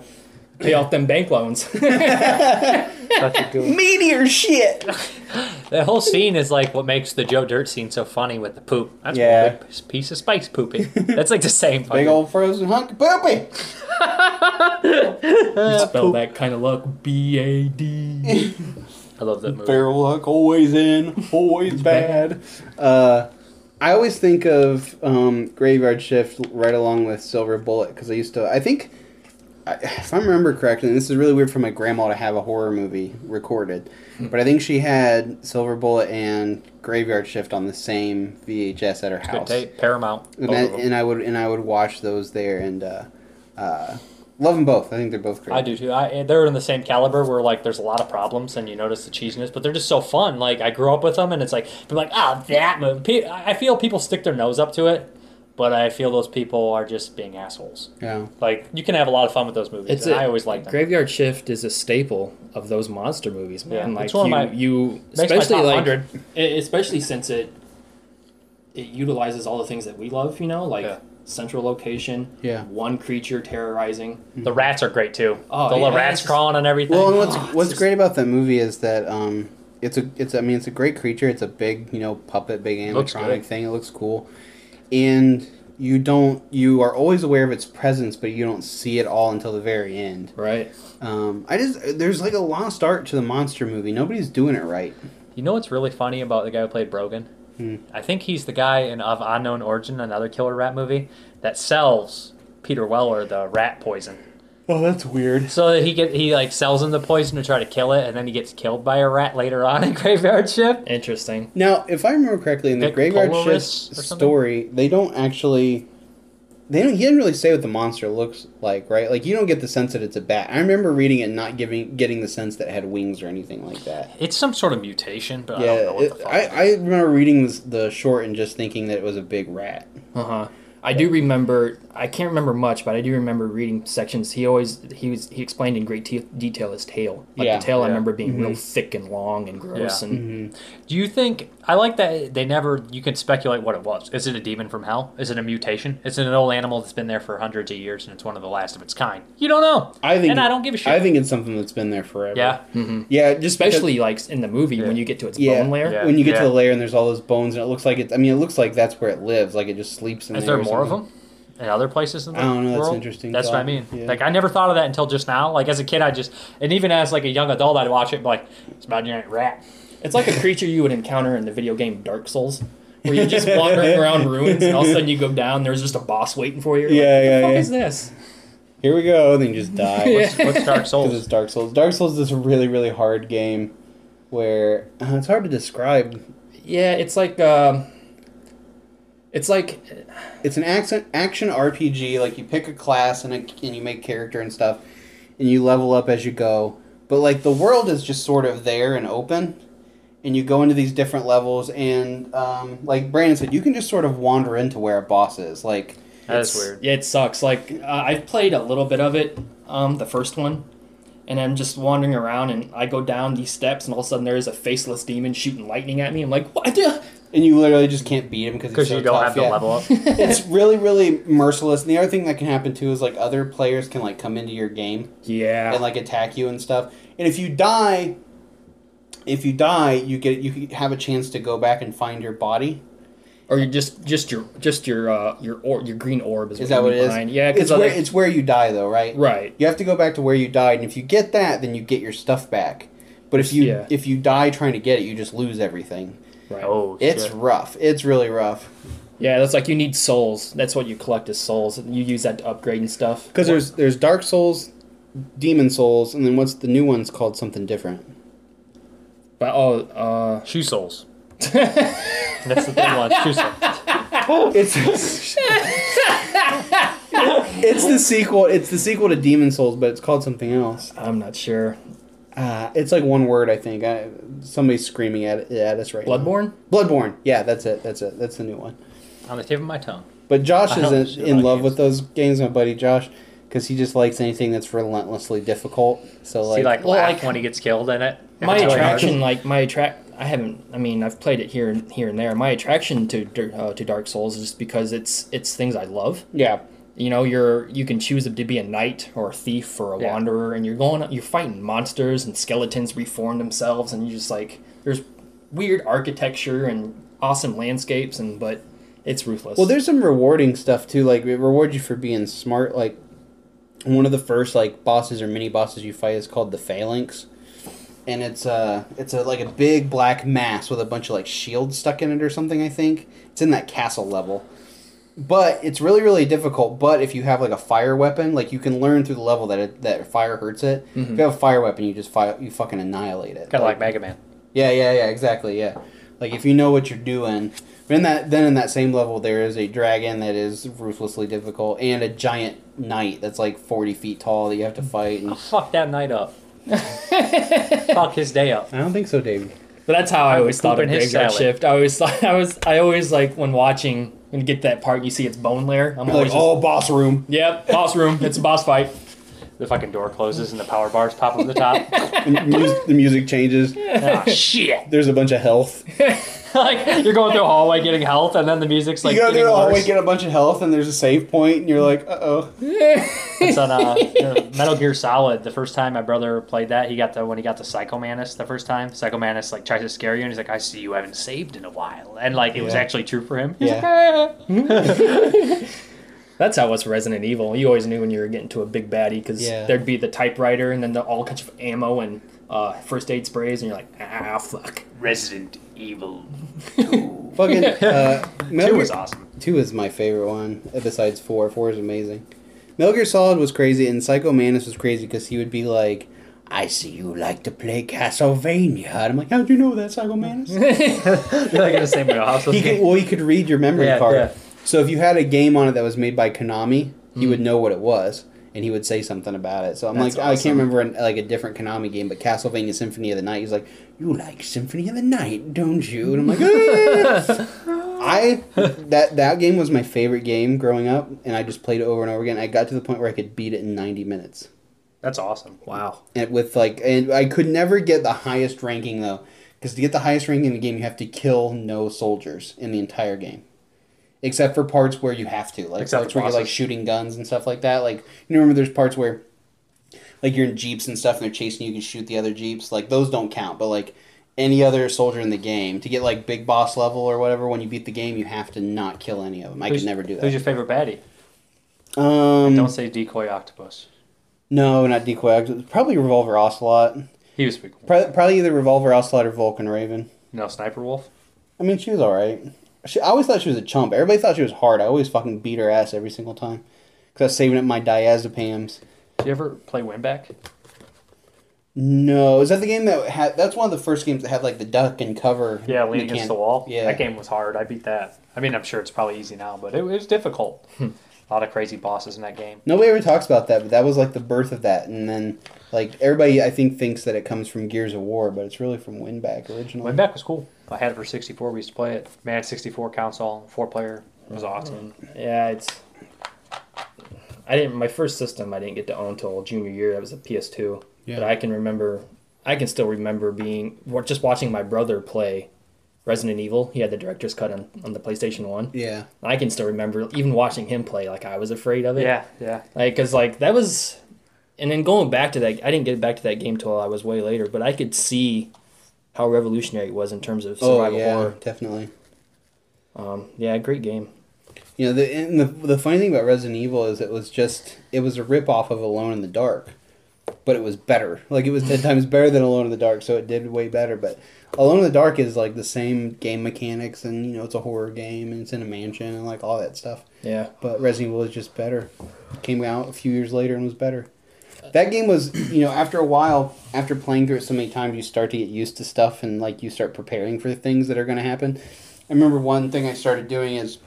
Pay off them bank loans. That's a good. Meteor shit. That whole scene is like what makes the Joe Dirt scene so funny with the poop. That's Yeah. one big piece of spice pooping. That's like the same. Big old frozen hunk of poopy. You spell that kind of luck B A D. I love that movie. Barrel luck, always in, always bad. Uh, I always think of um, Graveyard Shift right along with Silver Bullet because I used to. I think, I- if I remember correctly, and this is really weird for my grandma to have a horror movie recorded, but I think she had Silver Bullet and Graveyard Shift on the same VHS at her Good house. tape. Paramount. And, I, and I would and I would watch those there and uh, uh, love them both. I think they're both great. I do too. I, they're in the same caliber where like there's a lot of problems and you notice the cheesiness, but they're just so fun. Like I grew up with them and it's like I'm like ah that movie. I feel people stick their nose up to it, but I feel those people are just being assholes. Yeah. Like you can have a lot of fun with those movies. It's and a- I always like them. Graveyard Shift is a staple of those monster movies, man. Yeah, like it's one you, of my- you Makes my especially top like 100. e- especially since it it utilizes all the things that we love. You know, like Yeah. central location, Yeah. one creature terrorizing. The rats are great too. Oh, the little yeah, rats it's- crawling and everything. Well, and what's Oh, what's just- great about that movie is that um, it's a it's I mean it's a great creature. It's a big you know puppet, big animatronic thing. It looks cool, and you don't you are always aware of its presence, but you don't see it all until the very end. Right. Um, I just there's like a lost art to the monster movie. Nobody's doing it right. You know what's really funny about the guy who played Brogan? Hmm. I think he's the guy in Of Unknown Origin, another killer rat movie, that sells Peter Weller the rat poison. Oh, that's weird. So that he get he like sells him the poison to try to kill it, and then he gets killed by a rat later on in Graveyard Shift. Interesting. Now, if I remember correctly, in the Vic Graveyard Polaris Shift or something? story, they don't actually. They don't. He didn't really say what the monster looks like, right? Like you don't get the sense that it's a bat. I remember reading it, and not giving getting the sense that it had wings or anything like that. It's some sort of mutation, but I yeah, don't know what it- the fuck. I, it I remember reading this, the short and just thinking that it was a big rat. Uh huh. I do remember. I can't remember much, but I do remember reading sections. He always he was he explained in great te- detail his tail. Like Yeah, the tail, I remember being real mm-hmm. thick and long and gross. Yeah. And mm-hmm. Do you think I like that they never? You can speculate what it was. Is it a demon from hell? Is it a mutation? Is it an old animal that's been there for hundreds of years and it's one of the last of its kind? You don't know. I think, and I don't give a shit. I think it's something that's been there forever. yeah, mm-hmm. yeah, just because- especially like in the movie Yeah. when you get to its yeah, bone layer. Yeah. when you get yeah. to the layer and there's all those bones and it looks like it. I mean, it looks like that's where it lives. Like it just sleeps in Is there. there more of them in other places in the I don't know, that's interesting That's what I mean. Yeah. Like I never thought of that until just now. Like as a kid, I just and even as like a young adult, I'd watch it and be like, it's about a giant rat. It's like a creature you would encounter in the video game Dark Souls, where you're just wandering around ruins and all of a sudden you go down. There's just a boss waiting for you. You're Yeah, like, yeah, the fuck yeah. is this? Here we go, and then you just die. Yeah. What's Dark Because Souls? it's Dark Souls. Dark Souls is this really, really hard game where uh, it's hard to describe. Yeah, it's like um, it's like It's an action action RPG. Like you pick a class and, a, and you make character and stuff, and you level up as you go. but like the world is just sort of there and open, and you go into these different levels, and um, like Brandon said, you can just sort of wander into where a boss is. Like, That is weird. Yeah, it sucks. Like uh, I've played a little bit of it, um, the first one, and I'm just wandering around, and I go down these steps, and all of a sudden there is a faceless demon shooting lightning at me. I'm like, what? and you literally just can't beat him because Because you don't have the level up. it's really, really merciless. And the other thing that can happen too is like other players can like come into your game Yeah. and like attack you and stuff. And if you die, if you die, you get you have a chance to go back and find your body. or you just just your just your uh your or your green orb is, Is what that what it leave is? Yeah, it's because where it's where you die though, right? right. You have to go back to where you died, and if you get that, then you get your stuff back. But if you Yeah. if you die trying to get it, you just lose everything. Right. Oh, It's shit. rough. It's really rough. Yeah, that's like you need souls. That's what you collect is souls. And you use that to upgrade and stuff. Because there's there's Dark Souls, Demon Souls, and then what's the new one's called something different. But oh, uh, Shoe soles. That's the thing one. Shoe soles. It's it's the sequel. It's the sequel to Demon Souls, but it's called something else. I'm not sure. Uh, it's like one word, I think. I, somebody's screaming at at us right Bloodborne. now. Bloodborne. Yeah, that's it. That's it. That's the new one. On the tip of my tongue. But Josh I is in, in love games. with those games, my buddy Josh, because he just likes anything that's relentlessly difficult. So like, he like well, laugh like- when he gets killed in it? My attraction, like my attract, I haven't. I mean, I've played it here and here and there. My attraction to uh, to Dark Souls is just because it's it's things I love. yeah, You know, you're you can choose to be a knight or a thief or a Yeah. wanderer, and you're going you're fighting monsters and skeletons reform themselves, and you just like there's weird architecture and awesome landscapes, and but it's ruthless. Well, there's some rewarding stuff too. Like it rewards you for being smart. Like one of the first like bosses or mini bosses you fight is called the Phalanx, and it's uh it's a like a big black mass with a bunch of like shields stuck in it or something. I think it's in that castle level. But it's really really difficult. But if you have like a fire weapon, like you can learn through the level that it, that fire hurts it. If you have a fire weapon, you just fire you fucking annihilate it. Kind of like Mega Man. Yeah, yeah, yeah, exactly, yeah. Like if you know what you're doing. But in that then in that same level there is a dragon that is ruthlessly difficult and a giant knight that's like forty feet tall that you have to fight and Fuck that knight up. Fuck his day up. I don't think so, Davey. But that's how I I'm always thought of pooping his Graveyard salad. Shift. I always thought I was I always like when watching when you get to that part you see its bone layer. I'm Like, always just, oh boss room. yep, boss room. It's a boss fight. The fucking door closes and the power bars pop up the top. And mus- the music changes. ah, shit. There's a bunch of health. like you're going through a hallway getting health, and then the music's like you go through getting the hallway, worse. get a bunch of health, and there's a save point, and you're like, uh oh. It's on uh, Metal Gear Solid. The first time my brother played that, he got the when he got the Psycho Mantis the first time. Psycho Mantis like tries to scare you, and he's like, "I see you haven't saved in a while," and like it was actually true for him. He's Yeah. like, "Ah." That's how it was for Resident Evil. You always knew when you were getting to a big baddie because Yeah. there'd be the typewriter and then the, all kinds of ammo and uh, first aid sprays, and you're like, ah, fuck. Resident Evil Fucking uh, Metal Two Gear- was awesome. Two is my favorite one, uh, besides four. Four is amazing. Metal Gear Solid was crazy, and Psycho Mantis was crazy because he would be like, "I see you like to play Castlevania," and I'm like, "How'd you know that, Psycho Mantis?" You're like in the same wheelhouse. he could, well, he could read your memory Yeah, card. yeah. So if you had a game on it that was made by Konami, he Hmm. would know what it was, and he would say something about it. So I'm That's like, I can't remember an, like a different Konami game, but Castlevania Symphony of the Night. He's like, "You like Symphony of the Night, don't you?" And I'm like, "Ah." I that that game was my favorite game growing up, and I just played it over and over again. I got to the point where I could beat it in 90 minutes. That's awesome. Wow. And with like, and I could never get the highest ranking though, because to get the highest ranking in the game, you have to kill no soldiers in the entire game, except for parts where you have to, like Except parts where you're like shooting guns and stuff like that. Like you remember, there's parts where, like you're in jeeps and stuff, and they're chasing you. You can shoot the other jeeps. Like those don't count, but like any other soldier in the game to get like big boss level or whatever, when you beat the game, you have to not kill any of them. I Who's- could never do that. Who's your favorite baddie? Um, Don't say decoy octopus. no, not decoy. Probably revolver ocelot. He was pretty cool. Probably, probably either revolver ocelot or Vulcan Raven. No sniper wolf. I mean, she was all right. She, I always thought she was a chump. Everybody thought she was hard. I always fucking beat her ass every single time. Because I was saving up my diazepams. Did you ever play Winback? No, is that the game that had? That's one of the first games that had like the duck and cover. Yeah, lean against mechan- the wall. Yeah, that game was hard. I beat that. I mean, I'm sure it's probably easy now, but it, it was difficult. Hmm. A lot of crazy bosses in that game. Nobody ever talks about that, but that was like the birth of that. And then, like everybody, I think thinks that it comes from Gears of War, but it's really from Winback originally. Winback was cool. I had it for 64. We used to play it. Man, 64 console, four player. It was awesome. Mm. Yeah, it's. I didn't. My first system I didn't get to own until junior year. That was a PS2. Yeah. But I can remember. I can still remember being just watching my brother play Resident Evil. He had the director's cut on, on the PlayStation One. Yeah, I can still remember even watching him play. Like I was afraid of it. Yeah, yeah. Like, cause like that was, and then going back to that, I didn't get back to that game till I was way later. But I could see how revolutionary it was in terms of oh survival yeah, horror. definitely. Um, yeah, great game. You know, the, and the the funny thing about Resident Evil is it was just it was a rip off of Alone in the Dark, but it was better. Like it was ten times better than Alone in the Dark, so it did way better. But Alone in the Dark is like the same game mechanics, and you know it's a horror game, and it's in a mansion, and like all that stuff. Yeah. But Resident Evil is just better. Came out a few years later and was better. That game was, you know, after a while, after playing through it so many times, you start to get used to stuff and like you start preparing for the things that are going to happen. I remember one thing I started doing is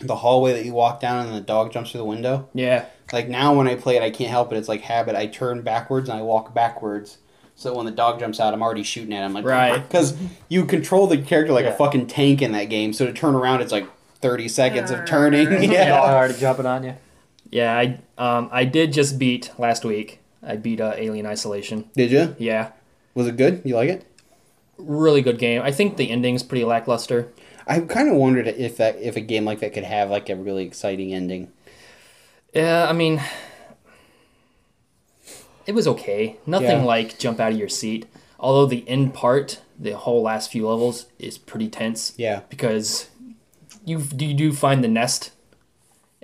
the hallway that you walk down and the dog jumps through the window. Yeah. Like now when I play it, I can't help it. It's like habit. I turn backwards and I walk backwards. So when the dog jumps out, I'm already shooting at him. Like, Right. Because you control the character like Yeah. a fucking tank in that game. So to turn around, it's like 30 seconds of ah. turning. Dog yeah. already jumping on you. Yeah, I um I did just beat last week. I beat uh, Alien Isolation. Did you? Yeah, Was it good? You like it? really good game. I think the ending's pretty lackluster. I kind of wondered if that if a game like that could have like a really exciting ending. Yeah, I mean, it was okay. Nothing Yeah. like jump out of your seat. Although the end part, the whole last few levels, is pretty tense Yeah. because you you do find the nest,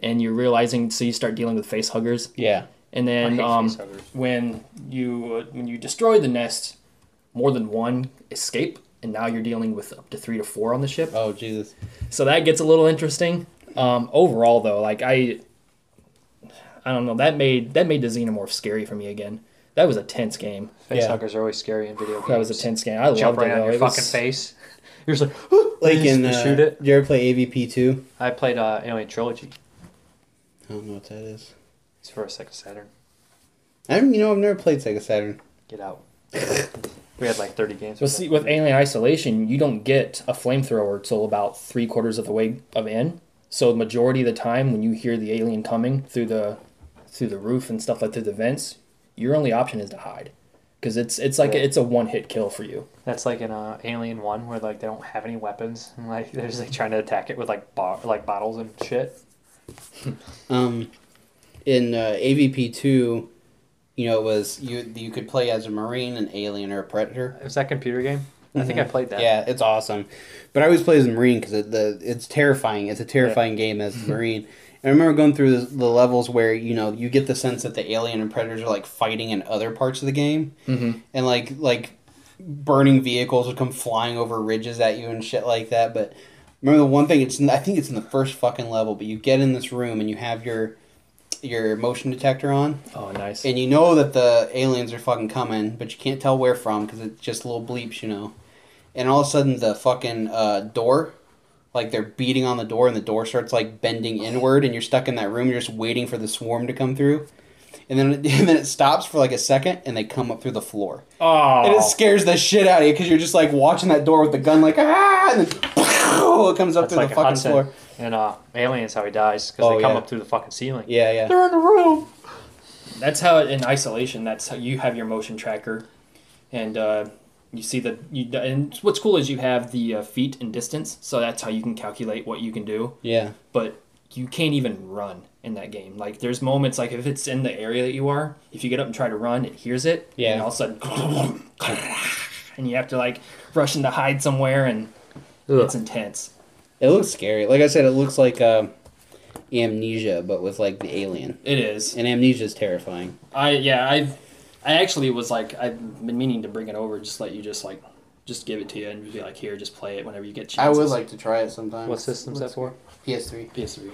and you're realizing so you start dealing with face huggers, Yeah. and then um, when you uh, when you destroy the nest, more than one escape, and now you're dealing with up to three to four on the ship. Oh Jesus. So that gets a little interesting. Um, overall, though, like I, I don't know that made that made the xenomorph scary for me again. That was a tense game. Facehuggers are always scary in video games. That was a tense game. I Jump loved right it on your It was- fucking face. You're just like, Like in just uh, shoot it. Did you ever play AVP two? I played uh, Alien Trilogy. I don't know what that is. It's for a Sega Saturn. I don't, you know I've never played Sega Saturn. Get out. we had like 30 games. But with see, with Alien Isolation, you don't get a flamethrower till about three quarters of the way of in. So the majority of the time, when you hear the alien coming through the through the roof and stuff like through the vents, your only option is to hide, because it's it's like Yeah. it's a one hit kill for you. That's like in uh, Alien One, where like they don't have any weapons, and like they're just like trying to attack it with like bo- like bottles and shit. Um, in uh, AVP two, you know it was you you could play as a marine, an alien, or a predator. Was that computer game? I think I played that. Mm-hmm. Yeah, it's awesome. But I always play as a Marine because it, the it's terrifying. It's a terrifying game as a Marine. And I remember going through the, the levels where you know you get the sense that the alien and predators are like fighting in other parts of the game, Mm-hmm. and like like burning vehicles would come flying over ridges at you and shit like that. But remember the one thing? It's in, I think it's in the first fucking level. But you get in this room and you have your your motion detector on, Oh, nice. and you know that the aliens are fucking coming, but you can't tell where from because it's just little bleeps, you know. And all of a sudden, the fucking uh, door, like they're beating on the door, and the door starts like bending inward, and you're stuck in that room. You're just waiting for the swarm to come through, and then and then it stops for like a second, and they come up through the floor, oh, and it scares the shit out of you because you're just like watching that door with the gun, like ah, and then it comes up That's through like the fucking Hudson floor. and uh, Aliens how he dies because Oh, they come yeah. up through the fucking ceiling. Yeah, yeah. They're in the room. that's how in isolation. That's how you have your motion tracker, and uh, you see the you. And what's cool is you have the uh, feet and distance, so that's how you can calculate what you can do. Yeah. But you can't even run in that game. Like there's moments like if it's in the area that you are, if you get up and try to run, it hears it. Yeah. And all of a sudden, and you have to like rush into hide somewhere, and Ugh. it's intense. It looks scary. Like I said, it looks like uh, amnesia, but with like the alien. It is. And amnesia is terrifying. I yeah I've I actually was like I've been meaning to bring it over, just let you just like just give it to you and be like here, just play it whenever you get I would like to try it sometime. What system's that for? PS3? PS3.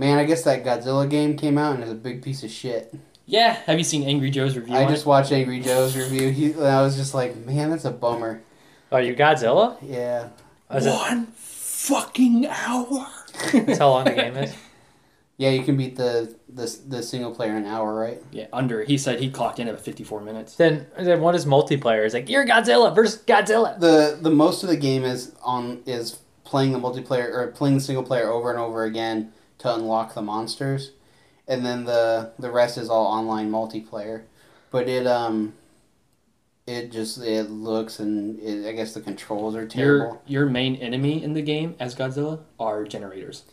Man, I guess that Godzilla game came out and is a big piece of shit. Yeah, have you seen Angry Joe's review? I on just it? watched Angry Joe's review. He, and I was just like, man, that's a bummer. Oh, you Godzilla? Yeah. Is it- one fucking hour. That's how long the game is. Yeah, you can beat the the the single player in an hour, right? Yeah, under. He said he clocked in at 54 minutes. Then then what is multiplayer? It's like you're Godzilla versus Godzilla. The the most of the game is on is playing the multiplayer or playing the single player over and over again to unlock the monsters, and then the the rest is all online multiplayer. But it um, it just it looks and it, I guess the controls are terrible. Your your main enemy in the game as Godzilla are generators.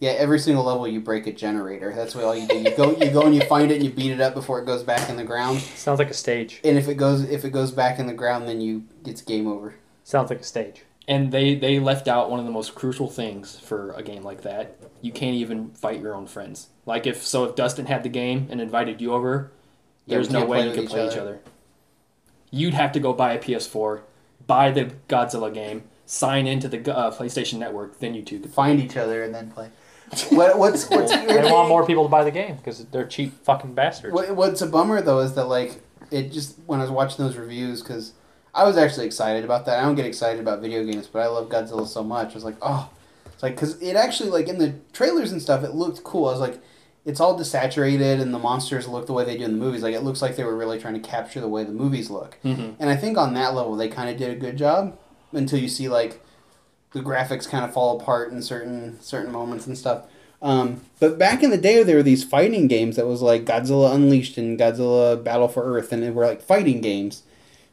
Yeah, every single level you break a generator. That's what all you do. You go you go and you find it and you beat it up before it goes back in the ground. Sounds like a stage. And if it goes if it goes back in the ground, then you it's game over. Sounds like a stage. And they they left out one of the most crucial things for a game like that. You can't even fight your own friends. Like if so, if Dustin had the game and invited you over, Yeah, there's we no way you with could each play each other. other. You'd have to go buy a PS4, buy the Godzilla game, sign into the uh, PlayStation Network, then you two could. Find each other and then play. What, what's what's They want more people to buy the game because they're cheap fucking bastards. What, what's a bummer though is that like it just when I was watching those reviews because I was actually excited about that. I don't get excited about video games, but I love Godzilla so much. I was like, oh, it's like because it actually like in the trailers and stuff, it looked cool. I was like, it's all desaturated and the monsters look the way they do in the movies. Like it looks like they were really trying to capture the way the movies look. Mhm. And I think on that level they kind of did a good job until you see like the graphics kind of fall apart in certain certain moments and stuff. Um, but back in the day, there were these fighting games that was like Godzilla Unleashed and Godzilla Battle for Earth, and they were like fighting games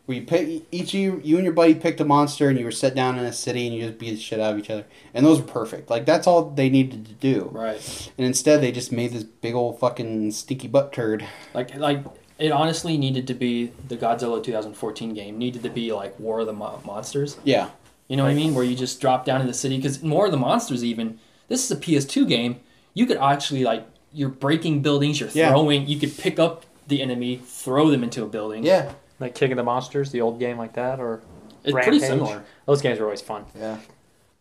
where you pick each you you and your buddy picked a monster and you were set down in a city and you just beat the shit out of each other, and those were perfect. Like that's all they needed to do. Right. And instead, they just made this big old fucking stinky butt turd. Like like it honestly needed to be the Godzilla 2014 game. Needed to be like War of the Mo- Monsters. Yeah. You know what I mean? Where you just drop down in the city because more of the monsters even. This is a PS2 game. You could actually like you're breaking buildings. You're Yeah. throwing. You could pick up the enemy, throw them into a building. Yeah. Like King of the Monsters, the old game like that, or it's pretty similar. those games are always fun. Yeah.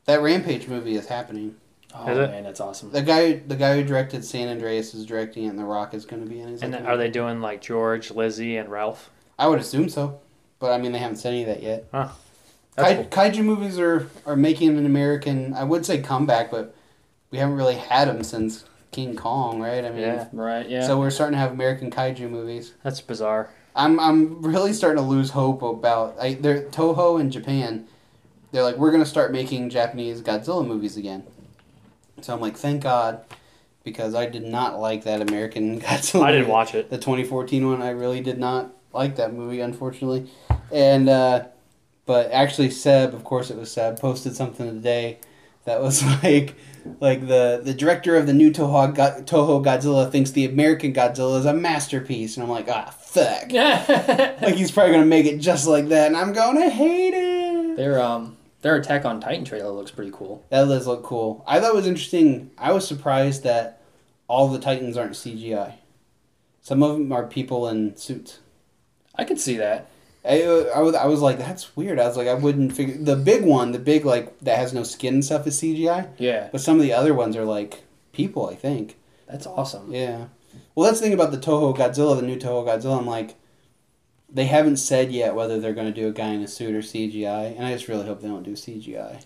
That Rampage movie is happening. Oh Is it? Oh, man, that's awesome. The guy, the guy who directed San Andreas is directing it, and The Rock is going to be in it. And like, then, are they doing like George, Lizzie, and Ralph? I would assume so, but I mean they haven't said any of that yet. Huh. Kai, That's Kaiju movies are are making an American, I would say comeback, but we haven't really had them since King Kong, right? I mean, Yeah. right? Yeah. so we're starting to have American kaiju movies. That's bizarre. I'm I'm really starting to lose hope about I, they're Toho in Japan. They're like we're gonna start making Japanese Godzilla movies again. So I'm like, thank God, because I did not like that American Godzilla. I didn't watch it. the 2014 one. I really did not like that movie, unfortunately. And uh, but actually, Seb, of course, it was Seb, posted something today that was like like the the director of the new Toho Go- Toho Godzilla thinks the American Godzilla is a masterpiece, and I'm like, ah, fuck. Like he's probably gonna make it just like that, and I'm gonna hate it. their um their Attack on Titan trailer looks pretty cool. That does look cool. I thought it was interesting. I was surprised that all the Titans aren't CGI. Some of them are people in suits. I could see that. I, I was I was like that's weird. I was like I wouldn't figure the big one, the big like that has no skin and stuff is CGI, Yeah, but some of the other ones are like people. I think. that's awesome. Yeah. Well, that's the thing about the Toho Godzilla, the new Toho Godzilla. I'm like, they haven't said yet whether they're going to do a guy in a suit or CGI, and I just really hope they don't do CGI.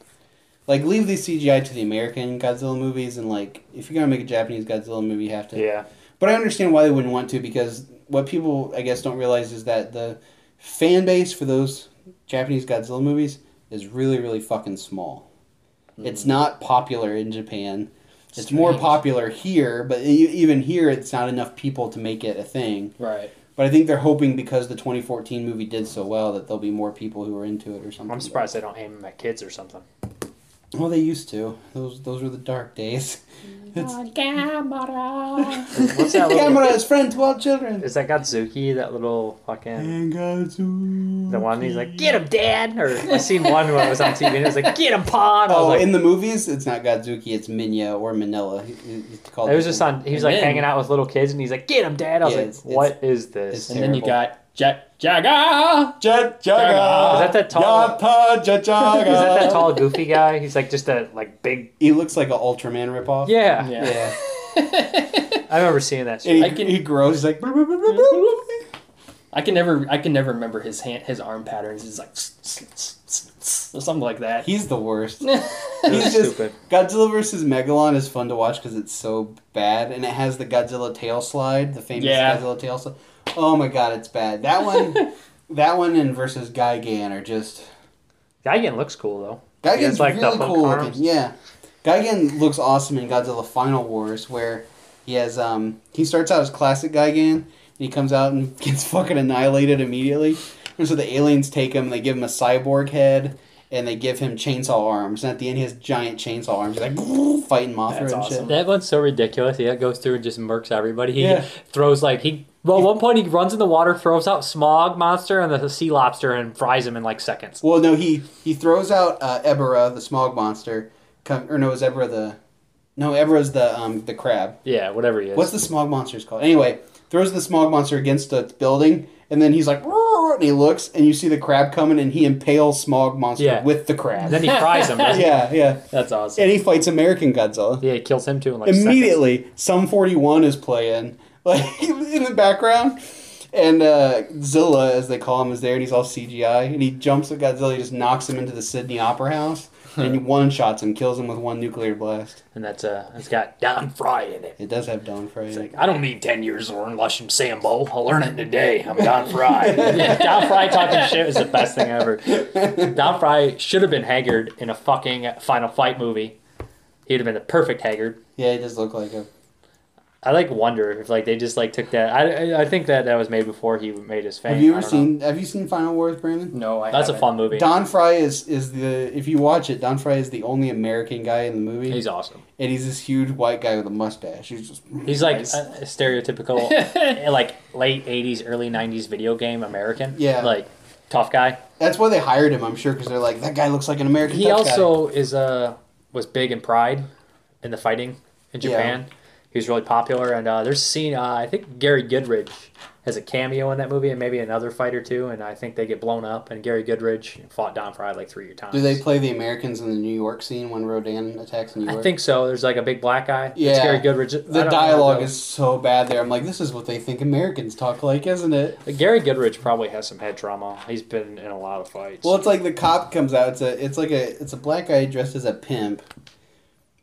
Like, leave the CGI to the American Godzilla movies, and like, if you're going to make a Japanese Godzilla movie, you have to. Yeah. But I understand why they wouldn't want to because what people, I guess, don't realize is that the fan base for those Japanese Godzilla movies is really, really fucking small. It's hmm. not popular in Japan. It's more popular here, but e- even here, it's not enough people to make it a thing. Right. But I think they're hoping because the 2014 movie did so well that there'll be more people who are into it or something. I'm surprised they don't aim them at kids or something. Well, they used to. Those those were the dark days. Mm-hmm. It's What's that little? camera is friend to all children. Is that Godzooky? That little fucking. And Godzu- The one he's like, get him, Dad! Or I seen one when I was on TV and it was like, get him, Pod! I was Oh, like, in the movies, it's not Godzooky, it's Minya or Minilla. He- he- It's called it was just on. He was And like then- hanging out with little kids and he's like, get him, Dad! I was Yeah, like, it's- what is this? it's And then you got Jet Jaguar. Jet Jaguar. Is that that tall- Yata Jet Is that that tall, goofy guy? He's like just a like big. He looks like an Ultraman ripoff. Yeah, Yeah. Yeah. I remember seeing that. And he, I can- he grows. He's like. I can never I can never remember his hand his arm patterns. He's like or something like that. He's the worst. He's just stupid. Godzilla versus Megalon is fun to watch because it's so bad, and it has the Godzilla tail slide, the famous Yeah. Godzilla tail slide. Oh my god, it's bad. That one, that one, and versus Gigan are just Gigan looks cool though. Gigan's like, the really cool looking. Yeah, Gigan looks awesome in Godzilla Final Wars, where he has um he starts out as classic Gigan, and he comes out and gets fucking annihilated immediately. And so the aliens take him, and they give him a cyborg head, and they give him chainsaw arms. And at the end, he has giant chainsaw arms, He's like fighting Mothra That's and awesome. shit. That one's so ridiculous. He goes through and just murks everybody. He Yeah. throws like he. Well, at one point he runs in the water, throws out Smog Monster and the sea lobster, and fries him in like seconds. Well, no, he he throws out uh, Ebirah, the smog monster. Come, or no, is Ebirah the? No, Ebirah's the um the crab. Yeah, whatever he is. What's the smog monster's called? Anyway, throws the smog monster against a building, and then he's like, and he looks, and you see the crab coming, and he impales smog monster Yeah. with the And crab. then he fries him. doesn't he? yeah, yeah, That's awesome. and he fights American Godzilla. Yeah, he kills him too in like seconds. Immediately, Sum 41 is playing like in the background. And uh, Zilla, as they call him, is there, and he's all CGI. And he jumps at Godzilla, he just knocks him into the Sydney Opera House, and he one shots him, kills him with one nuclear blast. And that's uh, it's got Don Frye in it. It does have Don Frye. It's in like, it. I don't need 10 years to learn Luscious Sambo. I'll learn it in a day. I'm Don Frye. Don Frye talking shit is the best thing ever. Don Frye should have been Haggard in a fucking Final Fight movie. He'd have been the perfect Haggard. Yeah, he does look like him. I like wonder if like they just like took that. I I- I think that that was made before he made his fame. Have you ever don't know. seen? Have you seen Final Wars, Brandon? no, I. That's a haven't. fun movie. Don Frye is is the if you watch it, Don Frye is the only American guy in the movie, He's awesome. and he's this huge white guy with a mustache. He's just He's like a, a stereotypical, eh, like late '80s, early '90s video game American. Yeah. like tough guy. that's why they hired him. I'm sure because they're like that guy looks like an American. He tough guy." also is uh was big in Pride, in the fighting in Japan. He was really popular, and uh, there's a scene. Uh, I think Gary Goodridge has a cameo in that movie, and maybe another fight or two. And I think they get blown up. And Gary Goodridge fought Don Frye like three times. Do they play the Americans in the New York scene when Rodan attacks New York? I think so. There's like a big black guy. Yeah. it's Gary Goodridge. The dialogue is so bad there. I'm like, this is what they think Americans talk like, isn't it? Gary Goodridge probably has some head trauma. He's been in a lot of fights. Well, it's like the cop comes out. It's a, it's like a, it's a black guy dressed as a pimp,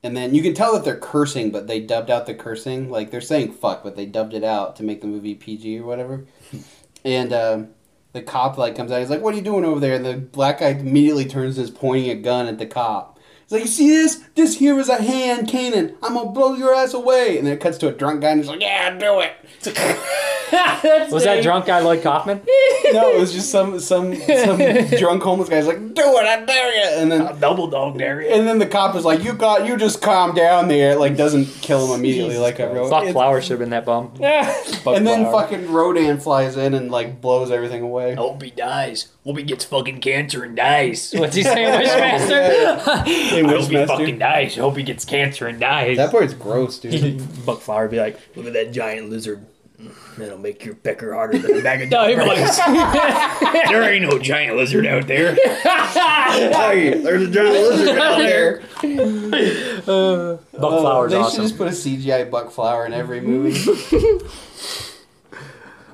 and then you can tell that they're cursing, but they dubbed out the cursing. Like they're saying "fuck," but they dubbed it out to make the movie PG or whatever. And um, the cop like comes out. He's like, "What are you doing over there?" And the black guy immediately turns and is pointing a gun at the cop. He's like, "You see this? This here is a hand cannon. I'm gonna blow your ass away." And then it cuts to a drunk guy, and he's like, "Yeah, do it." was that drunk guy Lloyd Kaufman? no, it was just some some some drunk homeless guy's like, "Do it, I dare you!" And then Double dog dare you. and then the cop is like, "You got, you just calm down there." Like doesn't kill him immediately Jesus like I Christ. wrote. Fuck It's- Flower should have been that bum. And then fucking Rodan flies in and like blows everything away. Hope he dies. Hope he gets fucking cancer and dies. What's he saying, Wishmaster? Hey, I hope he Wishmaster. fucking dies. Hope he gets cancer and dies. That part's gross, dude. Buck Flower would be like, look at that giant lizard. That'll make your pecker harder than a bag of No, he dumplings." there ain't no giant lizard out there. hey, there's a giant lizard out there. Buck Flower's they should awesome. just put a CGI buck flower in every movie.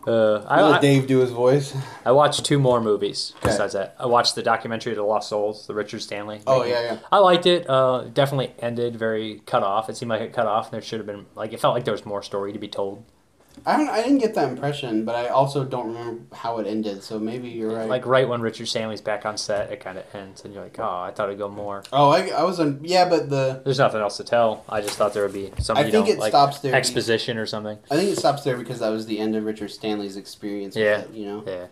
Uh, Let I, I, Dave do his voice. I watched two more movies Okay. besides that. I watched the documentary The Lost Souls, the Richard Stanley. Oh yeah, yeah. I liked it. Uh, definitely ended very cut off. It seemed like it cut off, and there should have been like it felt like there was more story to be told. I don't. I didn't get that impression, but I also don't remember how it ended. So maybe you're right. Like right when Richard Stanley's back on set, it kind of ends, and you're like, oh, I thought it'd go more. oh, I, I was on. Yeah, but the There's nothing else to tell. I just thought there would be some, I you think know, it like stops there. exposition or something. I think it stops there because that was the end of Richard Stanley's experience. Yeah. it, you know. Yeah.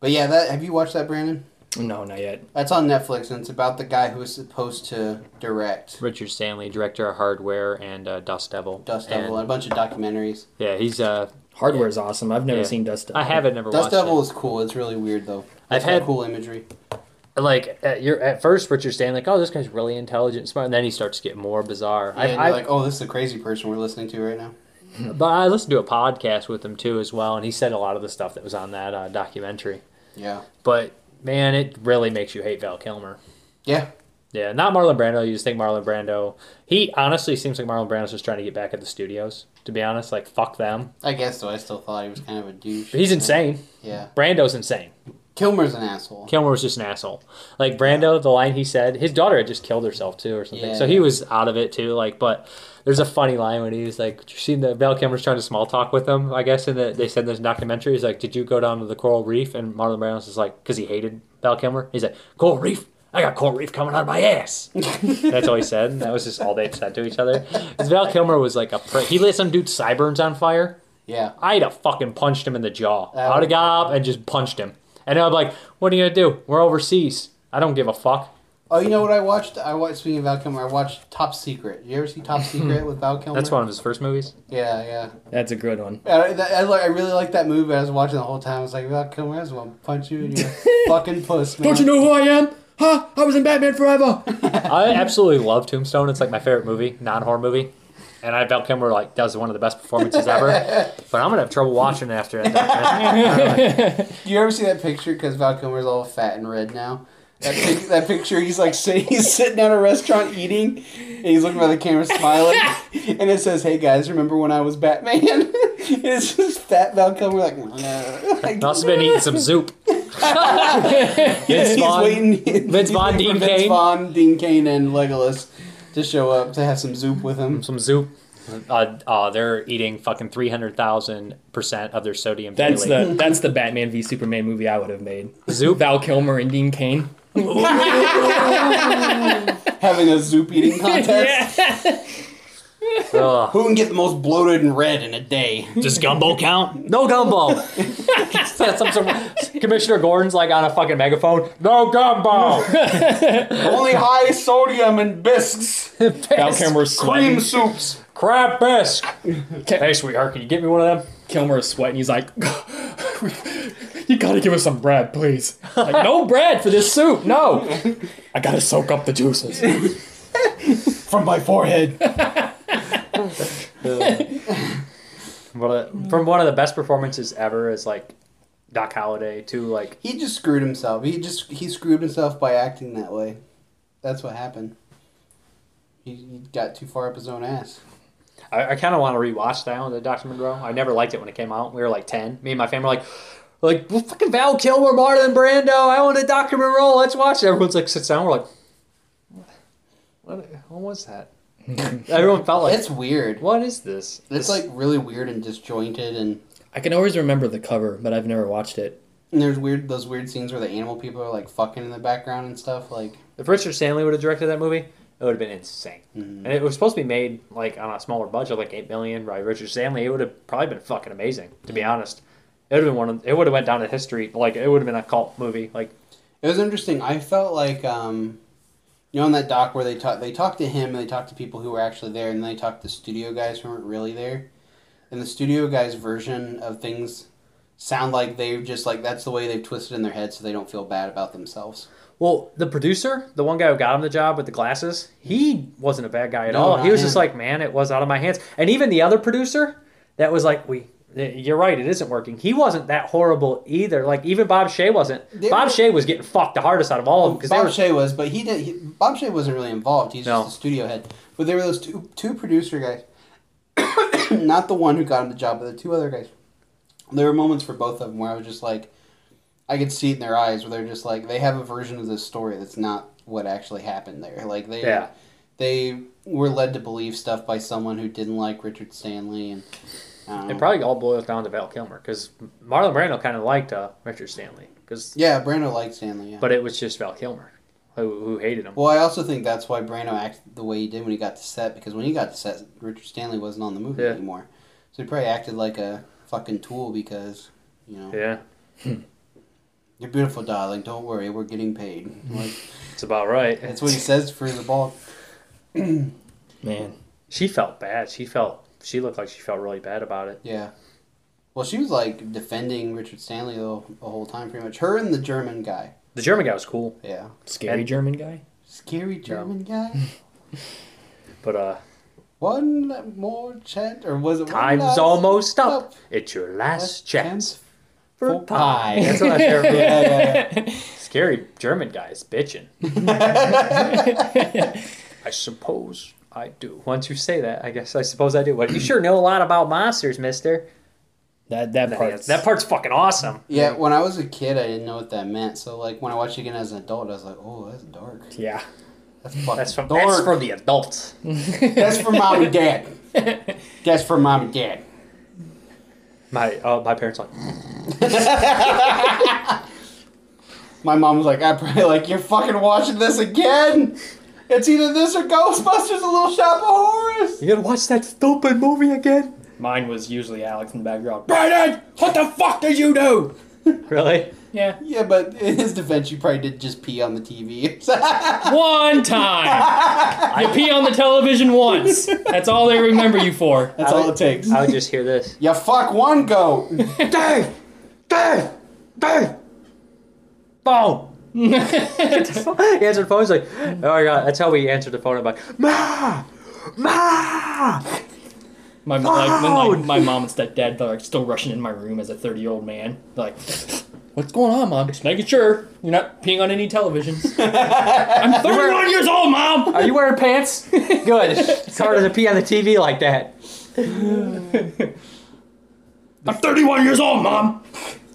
But yeah, that have you watched that, Brandon? No, not yet. That's on Netflix, and it's about the guy who was supposed to direct Richard Stanley, director of Hardware and uh, Dust Devil. Dust Devil And, and a bunch of documentaries. yeah, he's. Uh, Hardware's awesome. I've never Yeah. seen Dust. Devil. I haven't never watched. Dust watched Devil it. is cool. It's really weird though. I've had- cool imagery. Like at, you're at first, Richard Stanley, like, oh, this guy's really intelligent, smart, and then he starts to get more bizarre. Yeah, I, and I, you're like, oh, this is a crazy person we're listening to right now. But I listened to a podcast with him too as well, and he said a lot of the stuff that was on that uh, documentary. Yeah. But man, it really makes you hate Val Kilmer. Yeah. Yeah, not Marlon Brando. You just think Marlon Brando. He honestly seems like Marlon Brando's just trying to get back at the studios. To be honest, like fuck them. I guess so. I still thought he was kind of a douche. But he's insane. Yeah. Brando's insane. Kilmer's an asshole. Kilmer was just an asshole. Like Brando, the line he said, his daughter had just killed herself too, or something. Yeah. So he was out of it too. Like, but there's a funny line when he's like, "Did you see the Val Kilmer's trying to small talk with him?" I guess in the they said in this documentary, he's like, "Did you go down to the coral reef?" And Marlon Brando's just like, because he hated Val Kilmer, he's like, "Coral reef." I got coral reef coming out of my ass. That's all he said. And that was just all they said to each other. 'Cause Val Kilmer was like a prick. He lit some dude's sideburns on fire. Yeah. I'd have fucking punched him in the jaw. That I'd would- have got up and just punched him. And I'd be like, what are you gonna do? We're overseas. I don't give a fuck. Oh, you know what I watched? I watched. Speaking of Val Kilmer, I watched Top Secret. You ever see Top Secret with Val Kilmer? That's one of his first movies. Yeah, yeah. That's a good one. I, that- I, I really like that movie. I was watching the whole time. I was like, Val Kilmer, I just want to punch you in your fucking puss, man. Don't you know who I am? Huh? I was in Batman Forever. I absolutely love Tombstone. It's like my favorite movie, non horror movie. And I Val Kilmer like does one of the best performances ever. but I'm gonna have trouble watching it after that. Do you ever see that picture? Because Val Kilmer's all fat and red now. That, pic- that picture, he's like sitting, he's sitting at a restaurant eating, and he's looking by the camera smiling, and it says, "Hey guys, remember when I was Batman?" And it's just fat Val Kilmer like, like I've been eating some soup. Vince he's Vaughn. waiting. Vince he's Vaughn, waiting for Dean Vince Cain. Vaughn, Dean Cain, and Legolas to show up to have some Zoup with him. Some soup. Uh, uh, they're eating fucking three hundred thousand percent of their sodium That's daily. the that's the Batman v Superman movie I would have made. Zoup. Val Kilmer and Dean Cain. Having a Zoup eating contest. Ugh. Who can get the most bloated and red in a day? Does gumbo count? No gumbo. some, some, Commissioner Gordon's like on a fucking megaphone. No gumbo. Only high sodium and bisques. Val Kilmer's Cream soups. Crab bisque. Hey, sweetheart, can you get me one of them? Kilmer is sweating. He's like, "You gotta give us some bread, please." Like, no bread for this soup. No, I gotta soak up the juices from my forehead. From one of the best performances ever is like Doc Holliday too. Like He just screwed himself. He just he screwed himself by acting that way. That's what happened. He, he got too far up his own ass. I, I kind of want to rewatch that one, the Doctor Moreau. I never liked it when it came out. We were like ten. Me and my family were like. Like well, fucking Val Kilmer, Marlon Brando. I want a Doctor Moreau. Let's watch it. Everyone's like sits down. We're like, what? What was that? Everyone felt like, It's weird. what is this? It's This- like really weird and disjointed, and, I can always remember the cover, but I've never watched it. and there's weird those weird scenes where the animal people are like fucking in the background and stuff. Like If Richard Stanley would have directed that movie, it would have been insane. Mhm. And it was supposed to be made like on a smaller budget, like eight million by Richard Stanley. It would have probably been fucking amazing, to be honest. It would have been one. Of, it would have went down to history. Like it would have been a cult movie. Like it was interesting. I felt like um, you know, in that doc where they talk, they talked to him and they talked to people who were actually there, and then they talked to studio guys who weren't really there. And the studio guys' version of things sound like they just like that's the way they've twisted in their head, so they don't feel bad about themselves. Well, the producer, the one guy who got him the job with the glasses, he wasn't a bad guy at No, all. He was him. just like, man, it was out of my hands. And even the other producer, that was like, we, you're right, it isn't working. He wasn't that horrible either. Like even Bob Shaye wasn't. They Bob were- Shaye was getting fucked the hardest out of all of them because Bob were. Shaye was, but he did. He, Bob Shaye wasn't really involved. He's No. just a studio head. But there were those two two producer guys, not the one who got him the job, but the two other guys. There were moments for both of them where I was just like, I could see it in their eyes where they're just like they have a version of this story that's not what actually happened there. Like they Yeah. they were led to believe stuff by someone who didn't like Richard Stanley and. I. It probably all boils down to Val Kilmer because Marlon Brando kind of liked uh, Richard Stanley, because yeah, Brando liked Stanley. Yeah. but it was just Val Kilmer who, who hated him. Well, I also think that's why Brando acted the way he did when he got to set because when he got to set, Richard Stanley wasn't on the movie Yeah. anymore, so he probably acted like a fucking tool because you know Yeah, you're beautiful, darling. Don't worry, we're getting paid. Like it's about right. that's what he says for the ball. Man, She felt bad. She felt. She looked like she felt really bad about it. Yeah. Well, she was like defending Richard Stanley the, the whole time, pretty much. Her and the German guy. The German guy was cool, Yeah. scary And- German guy. Scary German guy. but uh, One more chance, or was it? one time's last- almost up. up. It's your last Last chance for for pie. pie. That's what my favorite movie. Yeah, yeah. Scary German guy is bitching. I suppose I do. Once you say that, I guess I suppose I do. But you sure know a lot about monsters, Mister. That that That, part. that part's fucking awesome. Yeah, when I was a kid, I didn't know what that meant. So like when I watched it again as an adult, I was like, "Oh, that's dark. Yeah. That's fucking That's from dark. that's for the adults. That's for mom and dad. That's for mom and dad." My uh, my parents like My mom was like, "I probably like you're fucking watching this again. It's either this or Ghostbusters: A Little Shop of Horrors." You gotta watch that stupid movie again? Mine was usually Alex in the background. Brandon, what the fuck did you do? Really? Yeah. Yeah, but in his defense, you probably did just pee on the TV. One time. You pee on the television once. That's all they remember you for. That's all it takes. I would just hear this. You fuck one goat. Dave! Dave! Dave! Phone! He answered the phone. He's like, oh my god, that's how we answered the phone. I'm like, Ma! Ma! My mo- like, when like my mom and stepdad they're like still rushing in my room as a thirty year old man. They're like, "What's going on, mom? Just making sure you're not peeing on any televisions." I'm 31 years old, mom. Are you wearing pants? Good. It's harder to pee on the TV like that. I'm 31 years old, mom.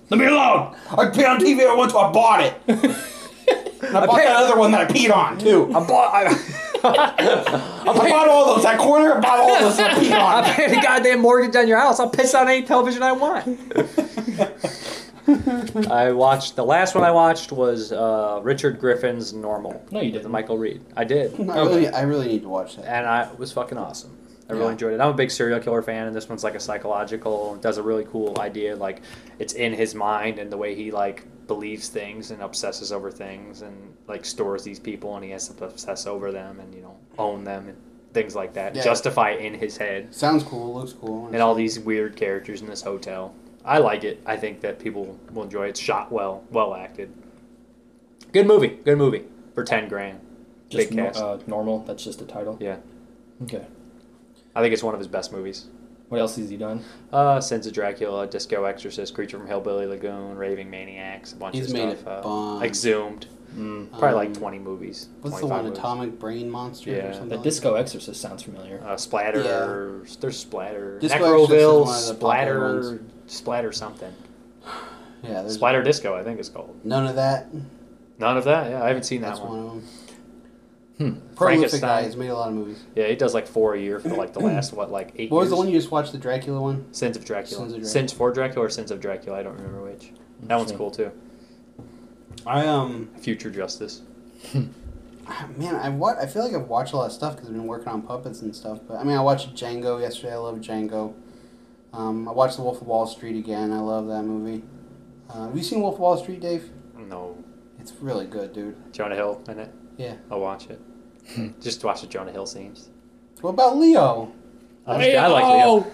Let me alone. I peed on TV once, so I bought it. And I bought that other one that I peed on too. I bought. I, I bought all those. That corner, I bought all those that I peed on. I paid a goddamn mortgage on your house. I'll piss on any television I want. I watched the last one I watched was uh, Richard Griffin's Normal. No, you didn't. Michael Reed. I did, I really, I really need to watch that. and I it was fucking awesome. I really Yeah. enjoyed it. I'm a big serial killer fan, and this one's like a psychological. Does a really cool idea. Like it's in his mind and the way he like believes things and obsesses over things and like stores these people, and he has to obsess over them and you know own them and things like that. Yeah. Justify in his head. Sounds cool. Looks cool. and all these weird characters in this hotel. I like it. I think that people will enjoy it. It's shot well, well acted. Good movie. Good movie for ten grand. Just Big no- cast. uh, normal. That's just the title. Yeah, Okay. I think it's one of his best movies. What else has he done? Uh, Sins of Dracula, Disco Exorcist, Creature from Hillbilly Lagoon, Raving Maniacs, a bunch He's of made stuff. a uh, bunch. Exhumed, Mm. probably Um, like twenty movies. What's the one? movies. Atomic Brain Monster Yeah. or something? The like Disco Exorcist sounds familiar. Uh, splatter. There's splatter. Disco Exorcist is Necroville, one of the popular splatter, splatter something. that? Yeah, there's Splatter Disco, I think it's called. none of that. None of that. Yeah, I haven't seen that That's one. one of them. Hmm. Prolific Frankenstein. guy. He's made a lot of movies. Yeah, he does like four a year for like the last what like eight. What was years. the one you just watched? The Dracula one. Sins of Dracula. Sins of Dracula. Sins for Dracula or Sins of Dracula? I don't remember which. That one's Interesting. cool too. I um Future Justice. man, I what I feel like I've watched a lot of stuff because I've been working on puppets and stuff. But I mean, I watched Django yesterday. I love Django. Um, I watched The Wolf of Wall Street again. I love that movie. Uh, have you seen Wolf of Wall Street, Dave? No, It's really good, dude. Jonah Hill in it. Yeah. I'll watch it. Just watch the Jonah Hill scenes. What about Leo? I, like- I like Leo.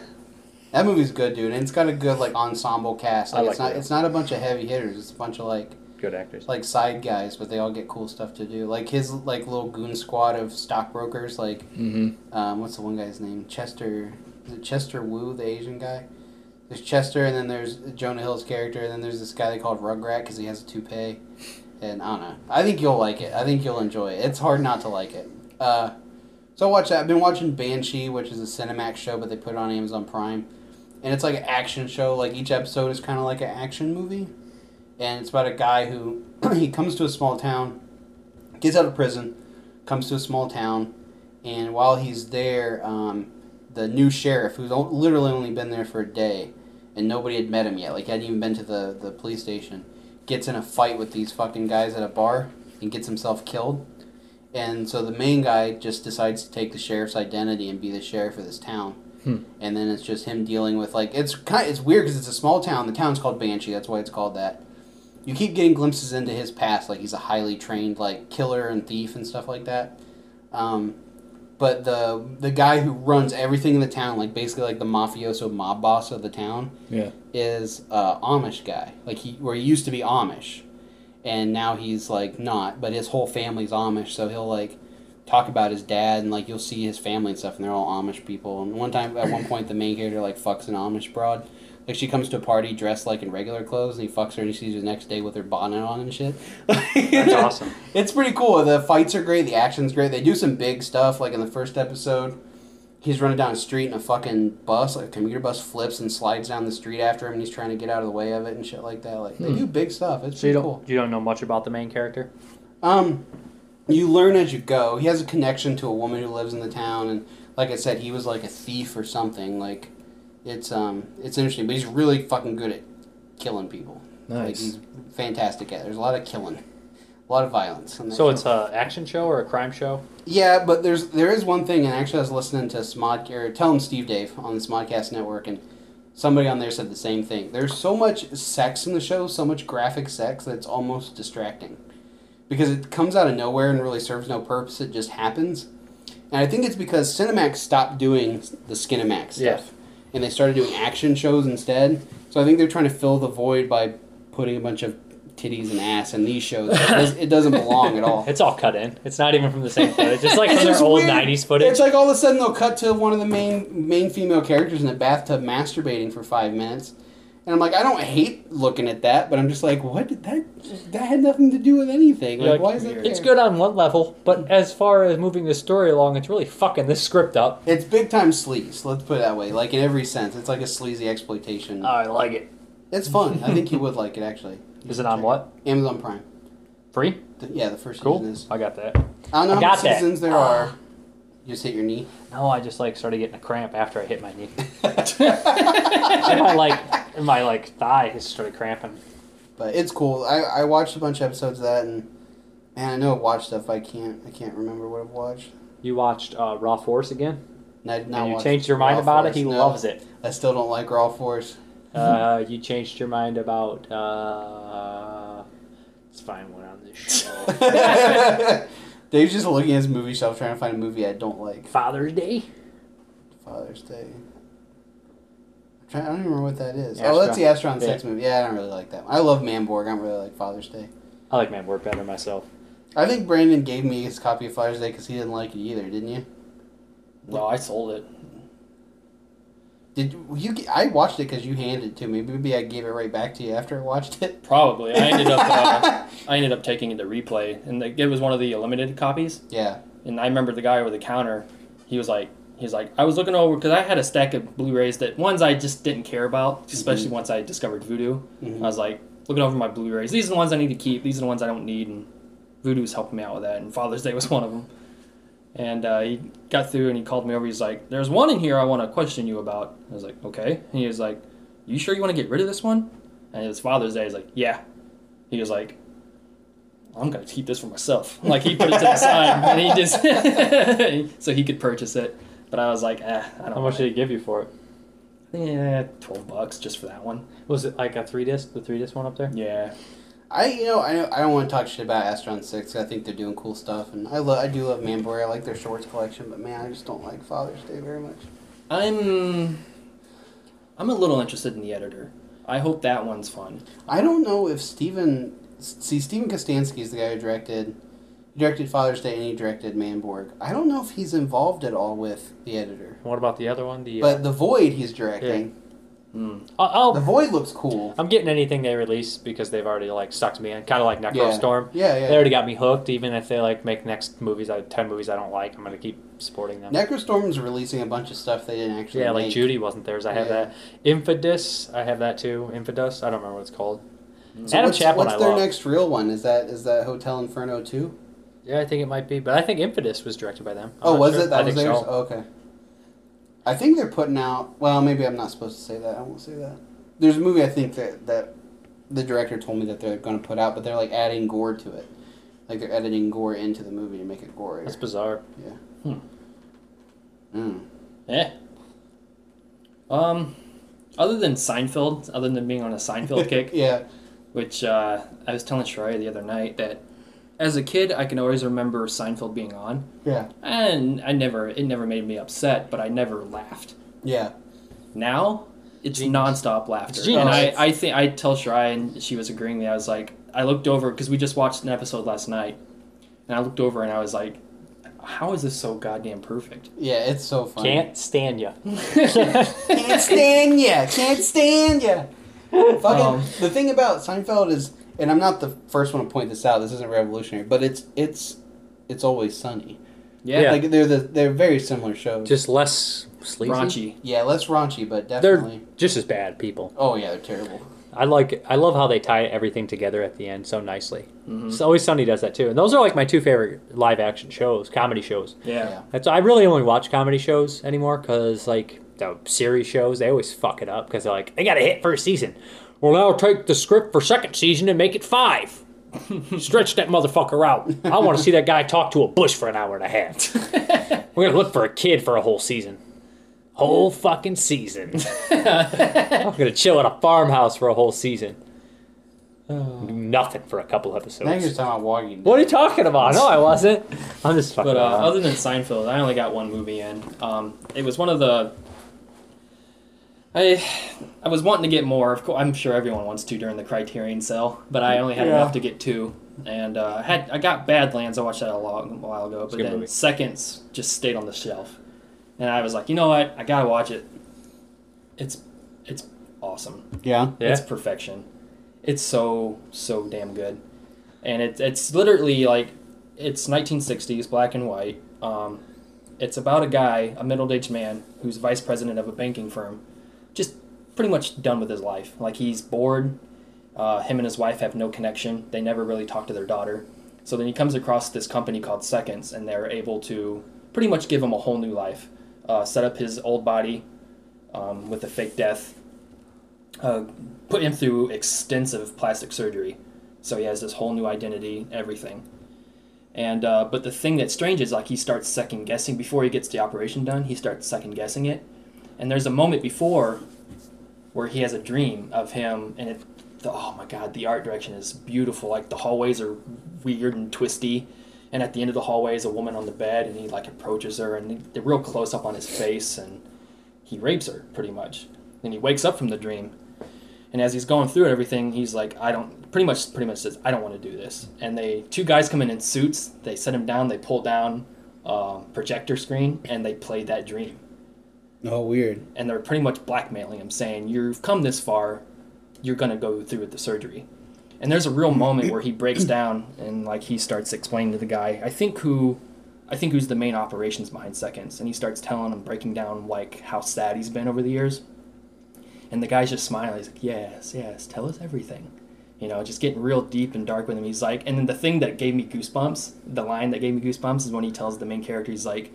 That movie's good, dude, and it's got a good like ensemble cast. I Like, like it's not Leo. it's not a bunch of heavy hitters. It's a bunch of like Good actors. like side guys, but they all get cool stuff to do. Like his like little goon squad of stockbrokers. Like Mm-hmm. um, what's the one guy's name? Chester. Is it Chester Wu, the Asian guy? There's Chester, and then there's Jonah Hill's character, and then there's this guy they called Rugrat because he has a toupee. And I don't know. I think you'll like it. I think you'll enjoy it. It's hard not to like it. Uh, so I watch that. I've been watching Banshee, which is a Cinemax show, but they put it on Amazon Prime, and it's like an action show. Like each episode is kind of like an action movie, and it's about a guy who he comes to a small town, gets out of prison, comes to a small town, and while he's there, um, the new sheriff, who's literally only been there for a day, and nobody had met him yet, like hadn't even been to the, the police station, gets in a fight with these fucking guys at a bar and gets himself killed. And so the main guy just decides to take the sheriff's identity and be the sheriff of this town. Hmm. And then it's just him dealing with like it's kind of, it's weird because it's a small town. The town's called Banshee. That's why it's called that. You keep getting glimpses into his past, like he's a highly trained like killer and thief and stuff like that. Um, but the the guy who runs everything in the town, like basically like the mafioso mob boss of the town, Yeah. is a Amish guy. Like he where he used to be Amish, and now he's like not. But his whole family's Amish, so he'll like talk about his dad and like you'll see his family and stuff, and they're all Amish people. And one time, at one point, the main character like fucks an Amish broad. Like she comes to a party dressed like in regular clothes, and he fucks her, and he sees her the next day with her bonnet on and shit. That's awesome. It's pretty cool. The fights are great. The action's great. They do some big stuff. Like in the first episode, he's running down the street and a fucking bus, like a commuter bus, flips and slides down the street after him, and he's trying to get out of the way of it and shit like that. Like they do big stuff. It's So you pretty don't cool. you don't know much about the main character. Um, you learn as you go. He has a connection to a woman who lives in the town, and like I said, he was like a thief or something. Like, it's um, it's interesting, but he's really fucking good at killing people. Like Nice. he's fantastic at. it. There's a lot of killing, a lot of violence. So show. it's a action show or a crime show. Yeah, but there's there is one thing, and actually I was listening to Smod or tell him Steve Dave on the Smodcast Network, and somebody on there said the same thing. There's so much sex in the show, so much graphic sex that it's almost distracting, because it comes out of nowhere and really serves no purpose. It just happens, and I think it's because Cinemax stopped doing the Skinemax stuff, Yeah. And they started doing action shows instead. So I think they're trying to fill the void by putting a bunch of titties and ass in these shows. It does- it doesn't belong at all. It's all cut in. It's not even from the same footage. It's like It's from their old weird. '90s footage. It's like all of a sudden they'll cut to one of the main main female characters in the bathtub masturbating for five minutes, and I'm like, I don't hate looking at that, but I'm just like, what did that that had nothing to do with anything. Like, like, why is it? It's good on one level, but as far as moving the story along, it's really fucking this script up. It's big time sleaze. Let's put it that way. Like in every sense, it's like a sleazy exploitation. Oh, I like it. it's fun. I think you would like it actually. Is it on what? Amazon Prime. Free? The- yeah, the first Cool. season is. I got that. I don't know I how got many that. seasons there are. You just hit your knee. No, I just like started getting a cramp after I hit my knee. and my like, and my like thigh just started cramping. But it's cool. I, I watched a bunch of episodes of that, and man, I know I've watched stuff. I can't I can't remember what I've watched. You watched uh, Raw Force again, And I did not and you changed your mind Raw about Force. it. He No, loves it. I still don't like Raw Force. Uh, you changed your mind about. Uh, let's find one on this show. Dave's just looking at his movie shelf trying to find a movie I don't like. Father's Day. Father's Day. I don't even remember what that is. Astron. Oh, that's the Astron Yeah. 6 movie. Yeah, I don't really like that one. I love Manborg. I don't really like Father's Day. I like Manborg better myself. I think Brandon gave me his copy of Father's Day because he didn't like it either, didn't you? No, I sold it. Did you? I watched it because you handed it to me. Maybe I gave it right back to you after I watched it. Probably. I ended up. Uh, I ended up taking it to replay, and the, it was one of the limited copies. Yeah. And I remember the guy over the counter. He was like, he's like, I was looking over because I had a stack of Blu-rays that ones I just didn't care about, especially once I discovered Vudu. Mhm. I was like looking over my Blu-rays. These are the ones I need to keep. These are the ones I don't need, and Vudu's helping me out with that. And Father's Day was one of them. And uh, he got through and he called me over. He's like, "There's one in here I want to question you about." I was like, "Okay." And he was like, "You sure you want to get rid of this one?" And it was Father's Day. He's like, "Yeah." He was like, "I'm gonna keep this for myself." Like he put it to the side and he just so he could purchase it. But I was like, "Eh, I don't." How much did he give you for it? Yeah, twelve bucks just for that one. Was it like a three disc? The three disc one up there? Yeah, I you know I I don't want to talk shit about Astron Six. I think they're doing cool stuff, and I love I do love Manborg. I like their shorts collection, but man, I just don't like Father's Day very much. I'm. I'm a little interested in the editor. I hope that one's fun. I don't know if Steven see Steven Kostanski is the guy who directed he directed Father's Day and he directed Manborg. I don't know if he's involved at all with the editor, What about the other one? The uh, but The Void he's directing. Hmm. I'll, The Void looks cool. I'm getting anything they release because they've already like sucked me in, kind of like Yeah. Necrostorm. Yeah, yeah. They already got me hooked. Even if they like make next movies, I ten movies I don't like, I'm gonna keep supporting them. Necrostorm's releasing a bunch of stuff they didn't actually. yeah, like make. Judy wasn't theirs. I have Yeah. that. Infidus, I have that too. Infidus, I don't remember what it's called. So Adam what's, Chaplin, what's I their love. next real one? Is that is that Hotel Inferno two? Yeah, I think it might be, but I think Infidus was directed by them. I'm Oh, was sure. it? That I was theirs. so. Oh, okay. I think they're putting out. Well, maybe I'm not supposed to say that. I won't say that. There's a movie I think that that the director told me that they're going to put out, but they're like adding gore to it. Like they're editing gore into the movie to make it gory. That's bizarre. Yeah. Hmm. Mm. Yeah. Um, other than Seinfeld, other than being on a Seinfeld kick, Yeah. which uh, I was telling Shreya the other night that as a kid I can always remember Seinfeld being on, Yeah. and I never it never made me upset, but I never laughed. Yeah. Now it's Genius. nonstop laughter, It's genius. and I I think I tell Shreya and she was agreeing with me. I was like I looked over because we just watched an episode last night, and I looked over and I was like, how is this so goddamn perfect? Yeah. It's so funny. Can't stand ya. Can't stand ya. Can't stand ya. Fucking Um, the thing about Seinfeld is, and I'm not the first one to point this out. This isn't revolutionary, but it's it's it's always sunny. Yeah, Yeah. Like they're the they're very similar shows. Just less sleazy. raunchy. yeah, less raunchy, but definitely They're definitely. just as bad people. Oh yeah, they're terrible. I like. I love how they tie everything together at the end so nicely. Mm-hmm. It's always Sunny does that too, and those are like my two favorite live action shows, comedy shows. Yeah. That's I really only watch comedy shows anymore because like the series shows they always fuck it up because they're like they got a hit first season. Well, now take the script for second season and make it five. Stretch that motherfucker out. I want to see that guy talk to a bush for an hour and a half. We're gonna look for a kid for a whole season. Whole fucking season. I'm gonna chill at a farmhouse for a whole season. Do Nothing for a couple episodes. Now you're talking about walking. What are you talking about? No, I wasn't. I'm just fucking But uh, around. other than Seinfeld, I only got one movie in. Um, it was one of the. I I was wanting to get more. Of course, I'm sure everyone wants to during the Criterion sale, but I only had Yeah. enough to get two. And uh, I had I got Badlands. I watched that a, long, a while ago, but then movie. Seconds just stayed on the shelf, and I was like, you know what? I gotta watch it. It's it's awesome. Yeah. yeah. It's perfection. It's so so damn good, and it, it's literally like it's 1960s black and white. Um, it's about a guy, a middle-aged man, who's vice president of a banking firm, just pretty much done with his life. Like he's bored. Uh, him and his wife have no connection. They never really talk to their daughter. So then he comes across this company called Seconds, and they're able to pretty much give him a whole new life. Uh, set up his old body um, with a fake death. Uh, put him through extensive plastic surgery, so he has this whole new identity, everything. And uh, but the thing that's strange is like he starts second guessing before he gets the operation done. He starts second guessing it, and there's a moment before where he has a dream of him, and it, the, oh my god, the art direction is beautiful. Like the hallways are weird and twisty, and at the end of the hallway is a woman on the bed, and he like approaches her, and they're real close up on his face, and he rapes her pretty much. Then he wakes up from the dream, and as he's going through it, everything, he's like, I don't, pretty much, pretty much says, I don't want to do this. And they, two guys come in in suits, they set him down, they pull down um, projector screen, and they play that dream. Oh, weird. And they're pretty much blackmailing him, saying, You've come this far, you're going to go through with the surgery. And there's a real moment where he breaks down and like he starts explaining to the guy, I think who, I think who's the main operations behind Seconds, and he starts telling him, breaking down like how sad he's been over the years. And the guy's just smiling. He's like, "Yes, yes, tell us everything." You know, just getting real deep and dark with him. He's like, and then the thing that gave me goosebumps, the line that gave me goosebumps, is when he tells the main character, he's like,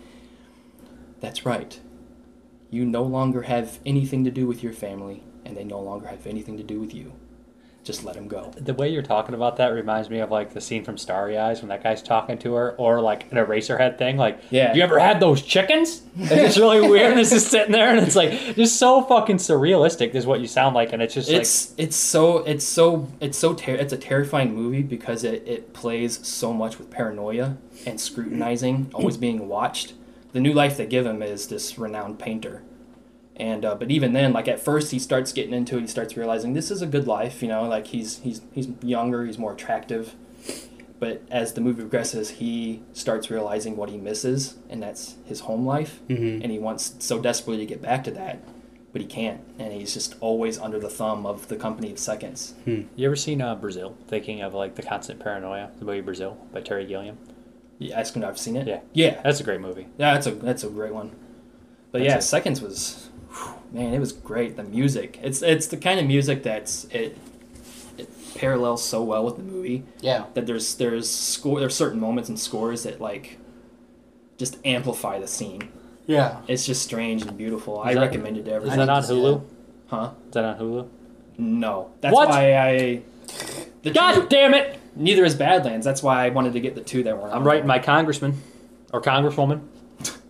"That's right. You no longer have anything to do with your family, and they no longer have anything to do with you. Just let him go." The way you're talking about that reminds me of like the scene from Starry Eyes when that guy's talking to her, or like an Eraserhead thing. Like, Yeah. you ever had those chickens? It's really weird, and it's just sitting there, and it's like just so fucking surrealistic. Is what you sound like, and it's just it's it's so it's so it's so ter- it's a terrifying movie because it, it plays so much with paranoia and scrutinizing, always being watched. The new life they give him is this renowned painter, and uh, but even then, like at first, he starts getting into it. He starts realizing this is a good life, you know, like he's he's he's younger, he's more attractive. But as the movie progresses, he starts realizing what he misses, and that's his home life, Mhm. and he wants so desperately to get back to that but he can't, and he's just always under the thumb of the company of seconds. like you ever seen uh, Brazil? Thinking of like the constant paranoia, the movie Brazil by Terry Gilliam. Yeah, asking if I've seen it. Yeah. yeah, That's a great movie. yeah. That's a that's a great one. But That's yeah, it. seconds was, whew, man, it was great. The music, it's it's the kind of music that's it, it parallels so well with the movie Yeah. that there's there's score there's certain moments and scores that like, just amplify the scene. Yeah. It's just strange and beautiful. I that- recommend it to everyone. Is everyone. that need on Hulu? Huh? Is that on Hulu? No. That's What? why I. The God two- damn it! Neither is Badlands. That's why I wanted to get the two that were. I'm writing my congressman or congresswoman.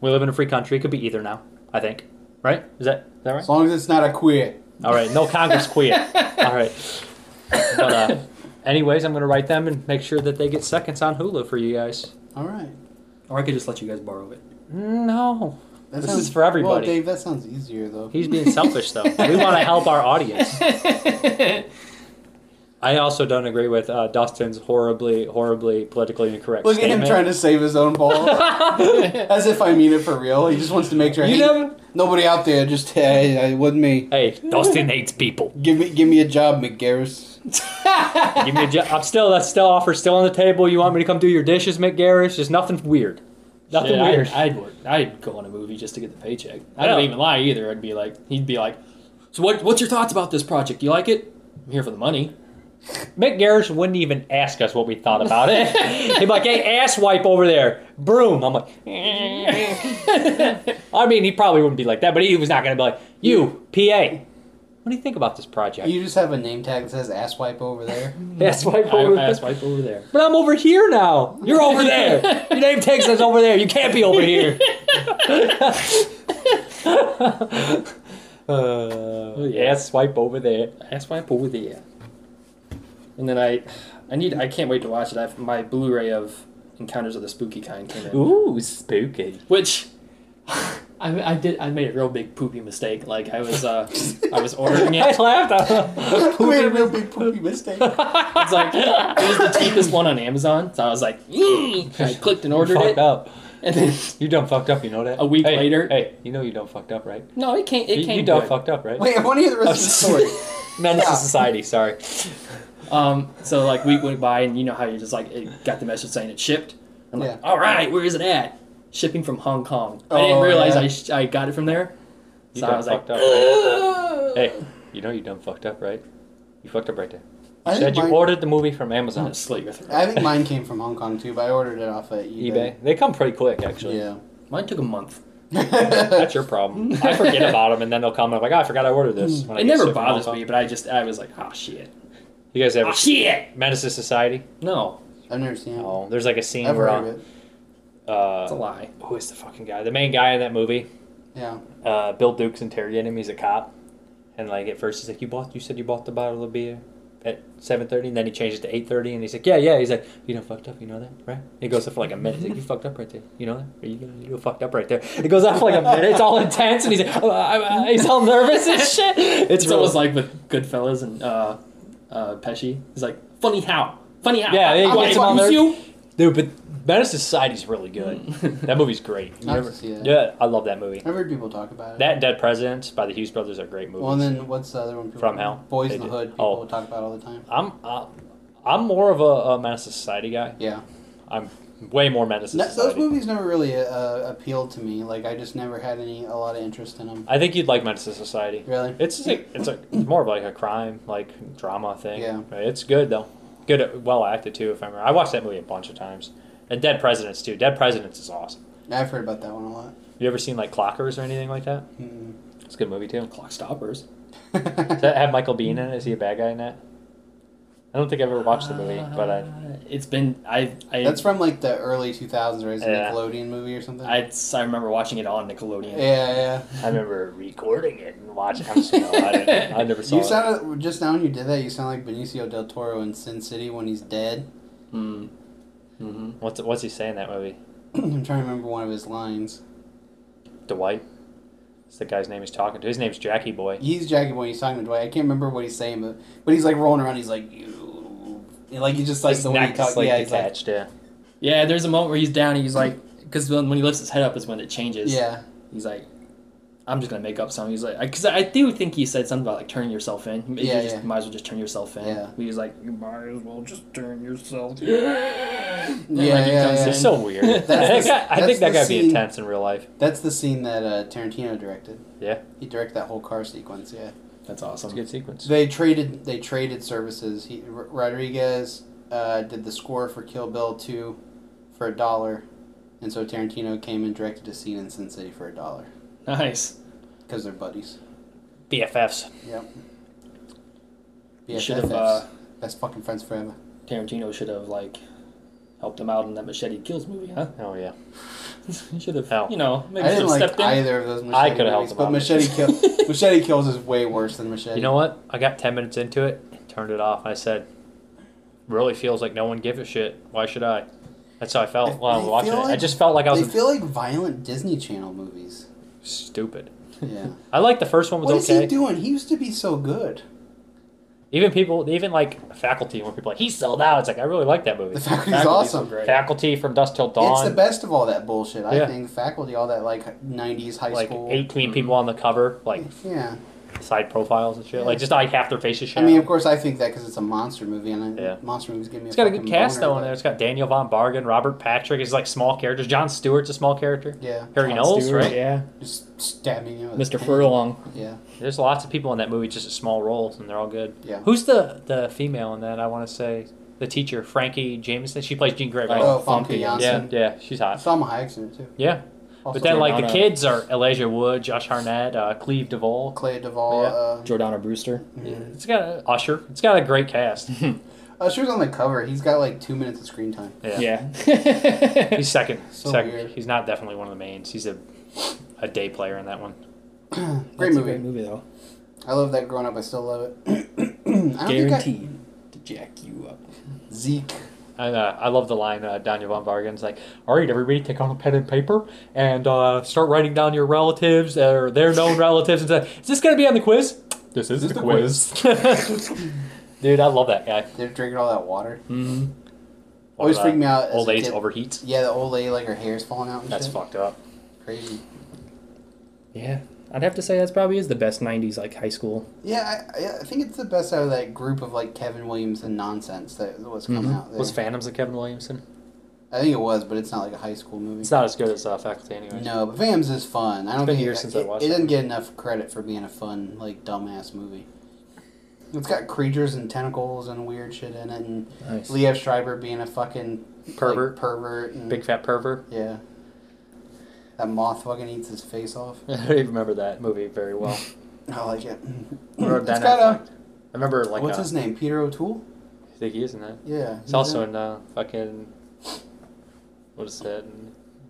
We live in a free country. It could be either now. I think. Right? Is that is that right? As long as it's not a queer. All right. No Congress quit. All right. But uh, anyways, I'm gonna write them and make sure that they get seconds on Hulu for you guys. All right. Or I could just let you guys borrow it. No. That This is for everybody. Well, Dave, that sounds easier though. He's being selfish though. We want to help our audience. I also don't agree with uh, Dustin's horribly, horribly politically incorrect Look at him trying to save his own ball, as if I mean it for real. He just wants to make sure. You hey, never- Nobody out there, just hey, it wasn't me. Hey, Dustin hates people. Give me, give me a job, McGarris. Give me a job. I'm still that still offer still on the table. You want me to come do your dishes, McGarris? Just nothing weird. Nothing Shit, weird. I'd, I'd work. I'd go on a movie just to get the paycheck. I Yeah. don't even lie either. I'd be like, he'd be like, "So what? What's your thoughts about this project? You like it? I'm here for the money." Mick Garris wouldn't even ask us what we thought about it. He'd be like, "Hey, ass wipe over there, broom." I'm like, I mean, he probably wouldn't be like that, but he was not gonna be like, "You, PA, what do you think about this project?" You just have a name tag that says ass wipe over there. ass wipe over I there. swipe over there. But I'm over here now. You're over there. Your name tag says over there. You can't be over here. uh, yeah. Ass swipe over there. I swipe over there. And then I, I need. I can't wait to watch it. I've, my Blu-ray of Encounters of the Spooky Kind came in, Ooh, spooky. which. I, I did. I made a real big poopy mistake. Like I was, uh, I was ordering it. I laughed. I made a real big poopy mistake. It's like it was the cheapest one on Amazon, so I was like, "Mm." I clicked and ordered fucked it, up. and then You done fucked up. You know that. A week Hey, later- Hey, you know you done fucked up, right? no, it came. It you came you done good. fucked up, right? Wait, I want to hear the rest of the story. Menace Yeah. to society. Sorry. Um, so like week went by, and you know how you just like it got the message saying it shipped. I'm like, Yeah. all right, where is it at? Shipping from Hong Kong. I Oh, didn't realize yeah. I, sh- I got it from there. You So done I was like, fucked up. Right? hey, you know you done fucked up, right? You fucked up right there. I Said you mine, ordered the movie from I'm Amazon, gonna slit your throat. I think mine came from Hong Kong too, but I ordered it off of eBay. eBay. They come pretty quick, actually. Yeah. Mine took a month. That's your problem. I forget about them, and then they'll come. and I'm like, oh, I forgot I ordered this. when I It get never shit from Hong bothers Kong. me, but I just I was like, oh shit, You guys ever oh shit. Menace to Society? No, I've never seen it. Oh, there's like a scene I've where heard of it. it's a uh, lie. who is the fucking guy? The main guy in that movie, Yeah. uh, Bill Duke's interrogating him. He's a cop, and like at first he's like, "You bought? You said you bought the bottle of beer at 7.30 and then he changed it to eight thirty, and he's like, "Yeah, yeah." He's like, "You done fucked up, you know that, right?" He goes up for like a minute. He's like, "You fucked up right there, you know that? Are you you you fucked up right there?" It goes on for like a minute. It's all intense, and he's like, oh, I, I, he's all nervous and shit. It's, It's real. almost like with Goodfellas and uh, uh, Pesci. He's like, funny how, funny how. Yeah, he I, I gets him on there. you. Dude, but Menace to Society's really good. that movie's great. You I ever- to see that. Yeah, I love that movie. I've heard people talk about it. That and Dead Presidents by the Hughes brothers are great movies. well, and then what's the other one? People, From Hell. Boys They in the did. Hood. People Oh. talk about all the time. I'm uh, I'm more of a, a Menace Society guy. Yeah. I'm way more Menace to No, those movies never really uh, appealed to me. Like I just never had any a lot of interest in them. I think you'd like Menace to Society. Really? It's like, it's a it's more of like a crime like drama thing. Yeah. It's good though. Good, well acted too. If I remember, I watched that movie a bunch of times. And Dead Presidents too. Dead Presidents is awesome. I've heard about that one a lot. You ever seen like Clockers or anything like that? Mm. It's a good movie too. Clock stoppers. Does that have Michael Biehn in it? Is he a bad guy in that? I don't think I've ever watched the movie, but I. Uh, it's been I I That's from like the early 2000s, right? It's a Yeah. Nickelodeon movie or something. I, I remember watching it on Nickelodeon. yeah, yeah. I remember recording it and watching. I'm just, no, I, didn't, I never saw You it. sounded just now when you did that. You sound like Benicio del Toro in Sin City when he's dead. Mm. hmm What's what's he saying in that movie? I'm trying to remember one of his lines. Dwight. It's the guy's name he's talking to. His name's Jackie Boy. He's Jackie Boy. He's talking to Dwight. I can't remember what he's saying, but but he's like rolling around. He's like you, and, like he just like His the way he talks. like yeah, he's like yeah. Yeah, there's a moment where he's down. and He's like, because when, when he lifts his head up is when it changes. yeah. He's like, I'm just gonna make up something. He's like, because I, do think he said something about like turning yourself in. Maybe Yeah, you just yeah. might as well just turn yourself in. Yeah. He was like, you might as well just turn yourself. in. Yeah, And, like, he yeah, comes yeah. in. It's so weird. That's That the- guy- I that's think that the guy'd be intense in real life. That's the scene that uh, Tarantino directed. Yeah, He directed that whole car sequence. Yeah. That's awesome. it's a awesome. good sequence. They traded. They traded services. He R- Rodriguez uh, did the score for Kill Bill two for a dollar, and so Tarantino came and directed a scene in Sin City for a dollar Nice. because they're buddies. BFFs. Yep. You should have. BFFs. Uh, Best fucking friends forever. Tarantino should have like helped him out in that Machete Kills movie, huh? Oh yeah. he should have. Hell. You know, maybe I should didn't have like stepped in. either of those. Machete I coulda helped movies, him but out. Machete Kill, Machete Kills is way worse than Machete. You know what? I got ten minutes into it, turned it off, I said, "Really feels like no one gives a shit. Why should I?" That's how I felt I- while I was I watching it. feel I like just felt like I They was feel like violent Disney Channel movies. stupid. Yeah. I like the first one was what is okay. he doing? He used to be so good. Even people, even like faculty, when people are like he sold out. It's like I really like that movie. The faculty's Faculty's awesome. great. Faculty from Dusk Till Dawn. It's the best of all that bullshit. I Yeah. think faculty, all that like '90s high like school. 18 mm-hmm. people on the cover. Like Yeah, side profiles and shit. Like just like half their faces I mean, of course, I think that because it's a monster movie, and I, Yeah. monster movies give me. it's a got a good fucking cast boner, though in there. It's got Daniel Von Bargen, Robert Patrick is like small characters. Jon Stewart's a small character. Yeah, Harry Jon Knowles, Stewart, right? Yeah. just stabbing you. with Mr. pen. Furlong. Yeah, There's lots of people in that movie, just small roles, and they're all good. Yeah. Who's the the female in that? I want to say the teacher, Frankie Jameson. She plays Jean Grey. Right? Oh, Famke Famke Janssen. yeah, yeah, she's hot. Salma Hayek's in it too. Yeah, Also but then like the Jordana- kids are Elijah Wood, Josh Hartnett, uh, Cleve Duvall. Clay Duvall. Yeah. Uh, Jordana Brewster. It's got a, Usher. It's got a great cast. she was on the cover. He's got like two minutes of screen time. Yeah. Yeah. He's second. So second. weird. He's not definitely one of the mains. He's a a day player in that one. Great That's a movie. great movie though. I love that growing up. I still love it. I don't think I- Guaranteed to jack you up. Zeke. And uh, I love the line uh, Daniel von Bargen's like, "All right, everybody, take on a pen and paper and uh, start writing down your relatives or their known relatives." And say, "Is this going to be on the quiz?" This is This the, the quiz. Dude, I love that guy. They're drinking all that water. Mm-hmm. Always Or, freaked me out. as Old a age kid. overheats. Yeah, the old lady, like her hair's falling out and That's shit. fucked up. Crazy. Yeah. I'd have to say that's probably is the best '90s like high school. Yeah, I, I- I think it's the best out of that group of like Kevin Williamson nonsense that was coming Mhm. out there. Was Phantoms of Kevin Williamson? I think it was, but it's not like a high school movie. It's not as good as uh, Faculty anyway. No, but Vams is fun. I don't been think years it, since it, I watched it it. doesn't get enough credit for being a fun, like dumbass movie. It's got creatures and tentacles and weird shit in it, and Nice. Liev Schreiber being a fucking like, Pervert. pervert, and, Big fat pervert. yeah. That moth fucking eats his face off. I don't even remember that movie very well. I like it. I wrote it's down got a. I remember like what's uh, his name? Peter O'Toole. I think he is in that. Yeah, It's also in uh, fucking what is that?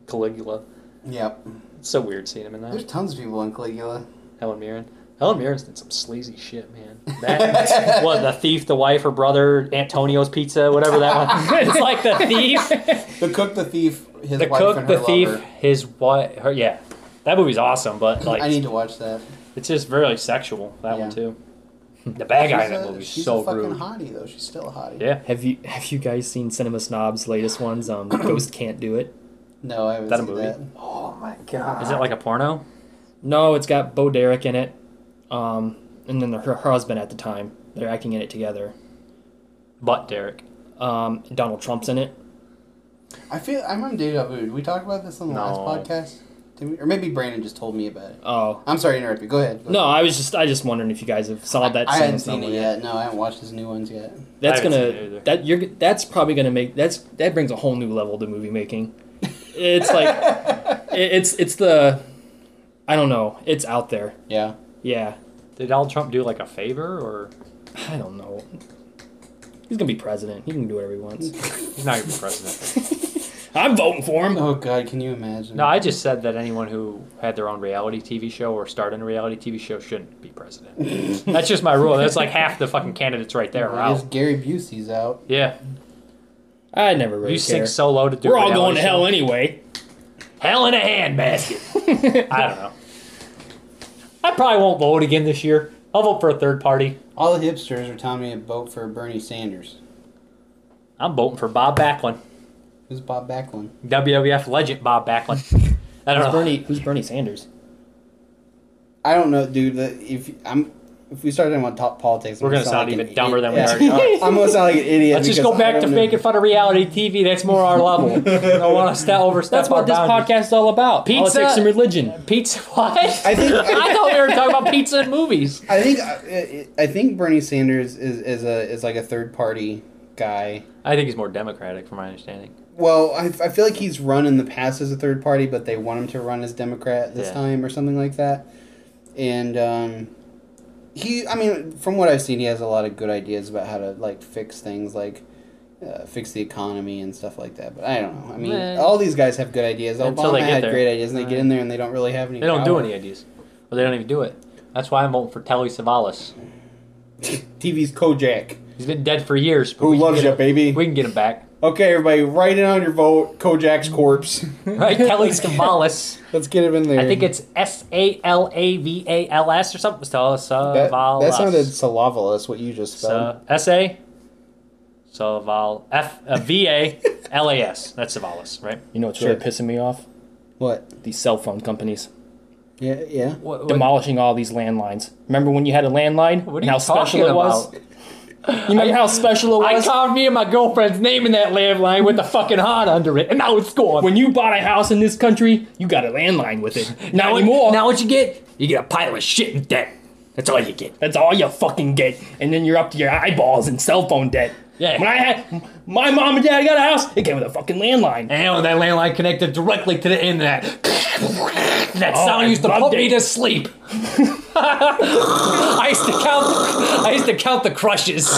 Caligula. Yep. It's so weird seeing him in that. There's that. tons of people in Caligula. Helen Mirren. Helen Mirren's did some sleazy shit, man. That what the thief, the wife, her brother, Antonio's Pizza, whatever that one. it's like the thief, The cook, the thief, his the wife, cook, and the her thief, lover. his wife. Her, yeah, that movie's awesome, but like I need to watch that. it's just very sexual. That one too. The bad guy in She's that a- movie's she's so a fucking rude. hottie though. She's still a hottie. Yeah, Have you have you guys seen Cinema Snob's latest ones? Um, Ghost Can't Do It. No, I haven't That a seen movie? that. Oh my god. is it like a porno? No, it's got Bo Derek in it, um, and then her, her husband at the time. They're acting in it together. But Derek. Um, Donald Trump's in it. I feel I'm on deja vu. Did we talk about this on the No. last podcast? Did we, or maybe Brandon just told me about it. Oh I'm sorry to interrupt you. Go ahead. Go no, ahead. I was just I just wondering if you guys have saw that. I Cinema hadn't Snob seen it one yet. No, I haven't watched his new ones yet. That's I haven't gonna either. that you're that's probably gonna make that's that brings a whole new level to movie making. It's like it- it's it's the I don't know. It's out there. Yeah. Yeah, Did Donald Trump do like a favor or I don't know. He's gonna be president. He can do whatever he wants. he's not even president? I'm voting for him. Oh God, can you imagine? No, I just said that anyone who had their own reality TV show or started a reality TV show shouldn't be president. That's just my rule. That's like half the fucking candidates right there are I guess out. Gary Busey's out. Yeah, I never really you care. so low to do. We're all reality going to show. hell anyway. Hell in a handbasket. I don't know. I probably won't vote again this year. I'll vote for a third party. All the hipsters are telling me to vote for Bernie Sanders. I'm voting for Bob Backlund, Who's Bob Backlund? WWF legend Bob Backlund. I don't Who's know. Bernie? Who's Bernie Sanders? I don't know, dude. The, if I'm, if we start talking about top politics, We're gonna sound like even dumber idiot. than we Yeah. already I'm gonna sound like an idiot. Let's just go back to making fun of reality TV. That's more our level. I don't want to step overstep. That's what this boundaries. podcast is all about. Pizza- Politics and religion. Pizza. What? I think- I thought we were talking about pizza and movies. I think I, I think Bernie Sanders is, is a is like a third party guy. I think he's more democratic, from my understanding. Well, I, I feel like he's run in the past as a third party, but they want him to run as Democrat this Yeah. time or something like that. And um, he, I mean, from what I've seen, he has a lot of good ideas about how to like fix things, like uh, fix the economy and stuff like that. But I don't know. I mean, all these guys have good ideas. Until Obama had there. great ideas, and they get in there and they don't really have any. They don't do any ideas, or they don't even do it. That's why I'm voting for Telly Savalas. TV's Kojak, He's been dead for years. But who loves you, him- baby. We can get him back, Okay, everybody, write in on your vote. Kojak's corpse. right? Telly Savalas. Let's get him in there. I think it's S A L A V A L S or something. So, that, Savalas. that sounded Salavalus, what you just spelled. So, S A. Saval F uh, V A L A S. That's Savalas, right? You know what's Sure. really pissing me off? what? These cell phone companies. Yeah, yeah. What, what- demolishing all these landlines. Remember when you had a landline What are and you how special talking it was? about? You remember how special it was? I was? called me and my girlfriend's name in that landline with the fucking heart under it, and now it's gone. when you bought a house in this country, you got a landline with it. Not now, anymore. Now what you get? You get a pile of shit in debt. That's all you get. That's all you fucking get. And then you're up to your eyeballs in cell phone debt. Yeah. When I had my mom and dad got a house, it came with a fucking landline. And that landline connected directly to the internet. That Oh, sound I used to loved put me to sleep. I used to count. I used to count the crushes.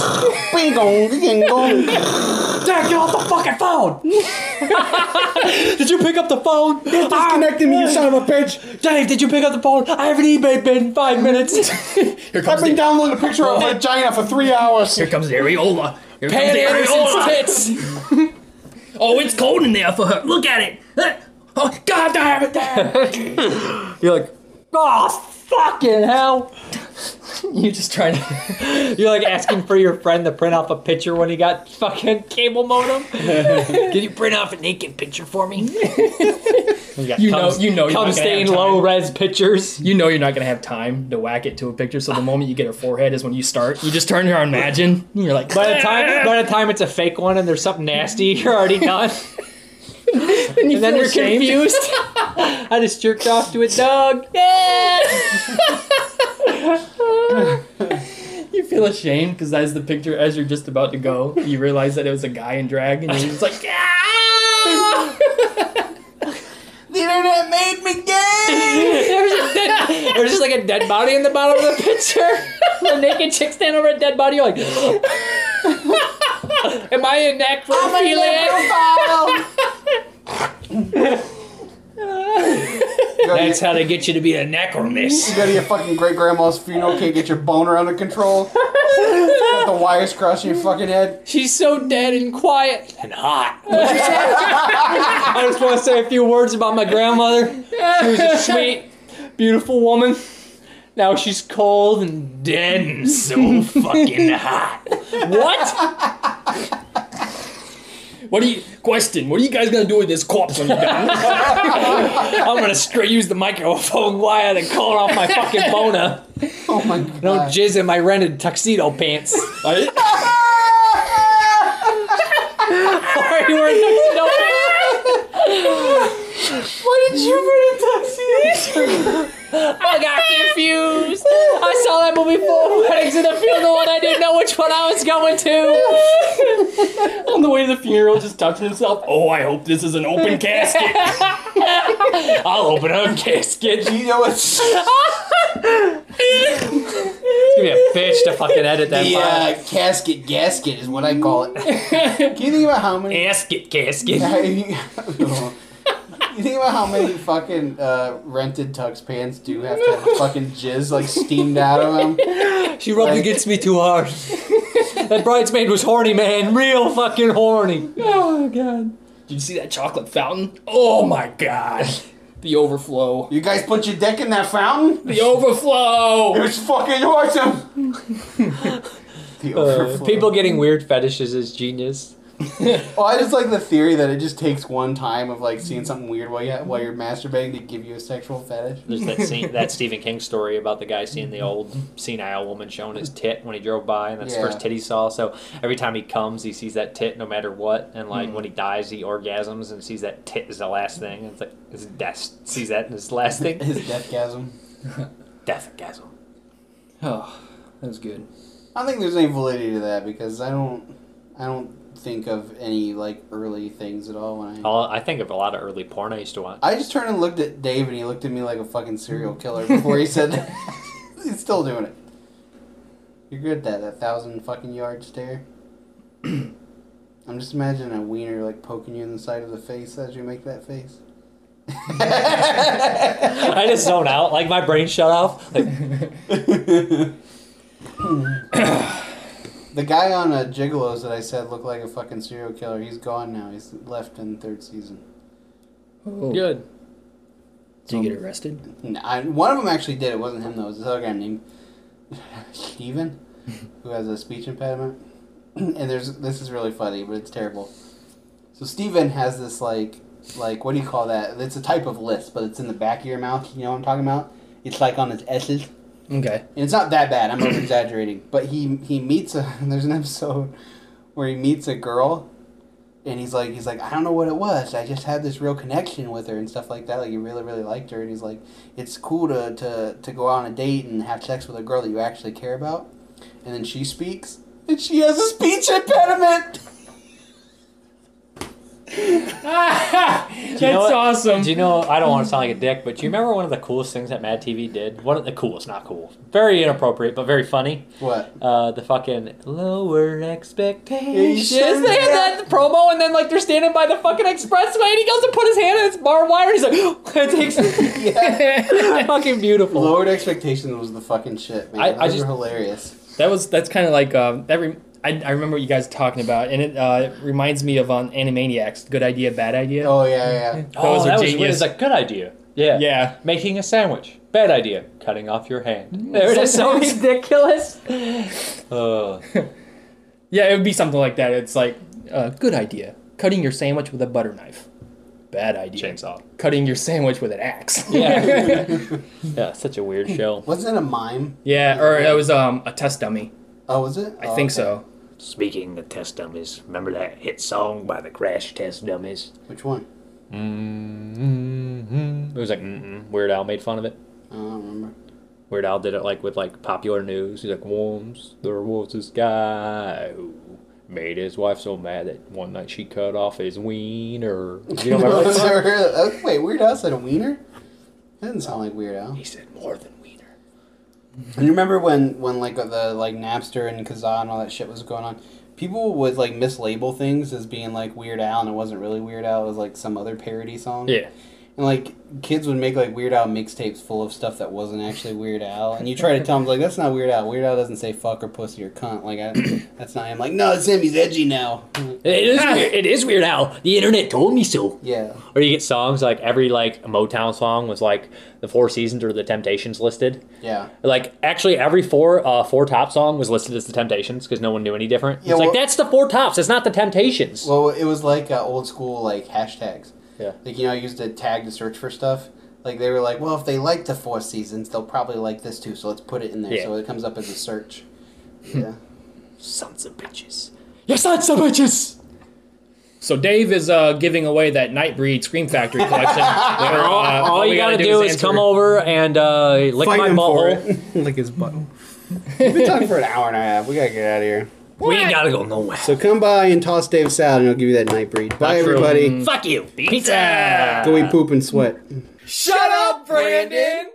Bing gong, ding gong. Dad, get off the fucking phone! did you pick up the phone? Disconnected ah. me, you son of a bitch. Dave, did you pick up the phone? I haven't eBay been five minutes. Here I've been the, downloading a picture of a vagina for three hours. here comes the areola. Here comes Pam. Anderson's oh, tits. Oh, it's cold in there for her. Look at it. Uh, oh, God damn it, Dad. You're like, oh, fucking hell. You're just trying to. You're like asking for your friend to print off a picture when he got fucking cable modem. Can you print off a naked picture for me? You know, you know, you're Come not gonna stain have time. low res pictures. You know you're not gonna have time to whack it to a picture. So the moment you get her forehead is when you start. You just turn her on Imagine. And you're like, By the time by the time it's a fake one and there's something nasty, you're already done. and, And then you're confused. I just jerked off to a dog. Yeah. You feel ashamed because as the picture, as you're just about to go, you realize that it was a guy in drag, and you're just like, "Ah!" The internet made me gay. There's, a dead, there's just like a dead body in the bottom of the picture. A naked chick standing over a dead body. You're like, Am I a necrophiliac? That's how they get you to be a necromiss. You go to your fucking great grandma's funeral, can't get your boner under control. Got the wires crossing your fucking head. She's so dead and quiet and hot. I just want to say a few words about my grandmother. She was a sweet, beautiful woman. Now she's cold and dead and so fucking hot. What? "What do you?" Question: What are you guys gonna do with this corpse when you're done? I'm gonna straight use the microphone wire and call off my fucking boner. Oh my god. Don't jizz in my rented tuxedo pants. Are you wearing tuxedo pants? Why did you put a tuxedo? I got confused. I saw that movie four weddings in a funeral and I didn't know which one I was going to. On the way to the funeral, just touching himself. Oh, I hope this is an open casket. I'll open a casket. You know what's It's gonna be a bitch to fucking edit that the file. uh, casket gasket is what I call it. Can you think about how many? Casket, casket. You think about how many fucking uh, rented tux pants do have to have fucking jizz like steamed out of them? She rubbed Like- against me too hard. that bridesmaid was horny, man. Real fucking horny. oh god! Did you see that chocolate fountain? Oh my god! The overflow. You guys put your dick in that fountain? The overflow. It was fucking awesome. the Uh, overflow. people getting weird fetishes is genius. Well, I just like the theory that it just takes one time of like seeing something weird while you while you're masturbating to give you a sexual fetish. There's that scene, that Stephen King story about the guy seeing the old senile woman showing his tit when he drove by, and that's the first tit he saw. So every time he comes, he sees that tit no matter what, and like hmm. when he dies, he orgasms and sees that tit is the last thing. It's like his death sees that as the last thing. His deathgasm. Death orgasm. Oh, that was good. I don't think there's any validity to that because I don't, I don't think of any like early things at all when I. All, I think of a lot of early porn I used to watch. I just turned and looked at Dave and he looked at me like a fucking serial killer before he said that. He's still doing it. You're good at that, that thousand fucking yard stare. I'm just imagining a wiener like poking you in the side of the face as you make that face. I just zone out, like my brain shut off. Like, The guy on uh, Gigolos that I said looked like a fucking serial killer, he's gone now. He's left in third season. Oh. good. Did he get arrested? No, I, one of them actually did. It wasn't him though. It was this other guy named Steven, who has a speech impediment. and there's this is really funny, but it's terrible. So Steven has this like like what do you call that? It's a type of lisp, but it's in the back of your mouth. You know what I'm talking about? It's like on its S's. Okay. And it's not that bad. I'm over exaggerating, but he he meets a. There's an episode where he meets a girl, and he's like he's like I don't know what it was. I just had this real connection with her and stuff like that. Like he really really liked her, and he's like it's cool to to to go on a date and have sex with a girl that you actually care about. And then she speaks, and she has a speech impediment. That's know awesome. Do you know? I don't want to sound like a dick, but do you remember one of the coolest things that Mad TV did? One of the coolest, not cool, very inappropriate, but very funny. What? Uh, the fucking lower expectations. Yes, they had that promo, and then like they're standing by the fucking expressway, and he goes to put his hand in its barbed wire. He's like, it takes. Yeah. fucking beautiful. Lowered expectations was the fucking shit, man. I- Those I were just- hilarious. That was that's kind of like um, that. Re- I, I remember what you guys talking about, and it uh, reminds me of on Animaniacs. Good idea, bad idea. Oh yeah, yeah. oh, are that was genius. It's a good idea. Yeah. Yeah. Making a sandwich. Bad idea. Cutting off your hand. There it is. So ridiculous. Uh, Yeah, it would be something like that. It's like, uh, good idea. Cutting your sandwich with a butter knife. Bad idea. chainsaw. Cutting your sandwich with an axe. Yeah. yeah. Such a weird show. Wasn't it a mime? yeah, or it was um, a test dummy. Oh, was it? I Oh, think okay. so. Speaking of test dummies, remember that hit song by the Crash Test Dummies? Which one? Mm-hmm. It was like mm-mm. Weird Al made fun of it. I don't remember. Weird Al did it like with like popular news. He's like, once there was this guy who made his wife so mad that one night she cut off his wiener. You don't remember that song? Never heard of- oh, Wait, Weird Al said a wiener? That doesn't sound like Weird Al. He said more than wiener. And you remember when, when like the like Napster and Kazaa and all that shit was going on? People would like mislabel things as being like Weird Al, and it wasn't really Weird Al. It was like some other parody song. Yeah. And like kids would make like Weird Al mixtapes full of stuff that wasn't actually Weird Al, and you try to tell them like that's not Weird Al. Weird Al doesn't say fuck or pussy or cunt. Like I, that's not him. Like no, it's him. He's edgy now. It is weird. It is Weird Al. The internet told me so. Yeah. Or you get songs like every like Motown song was like the Four Seasons or the Temptations listed. Yeah. Like actually every four uh, four top song was listed as the Temptations because no one knew any different. Yeah, it's like that's the four tops. It's not the Temptations. Well, it was like uh, old school like hashtags. Yeah. Like you know, I used to tag to search for stuff. Like they were like, well, if they like the Four Seasons, they'll probably like this too. So let's put it in there, Yeah. so it comes up as a search. Yeah. Sons of bitches. yes, that's the bitches. So Dave is uh, giving away that Nightbreed Scream Factory collection. where, all, uh, all you we gotta, do is answer- come over and uh, lick Fight my him for butthole. it. like his butt. We've been talking for an hour and a half. We gotta get out of here. We ain't gotta go nowhere. So come by and toss Dave salad, and I'll give you that Nightbreed. Bye, Not true. everybody. Fuck you. Pizza. Go eat poop and sweat. Shut up, Brandon!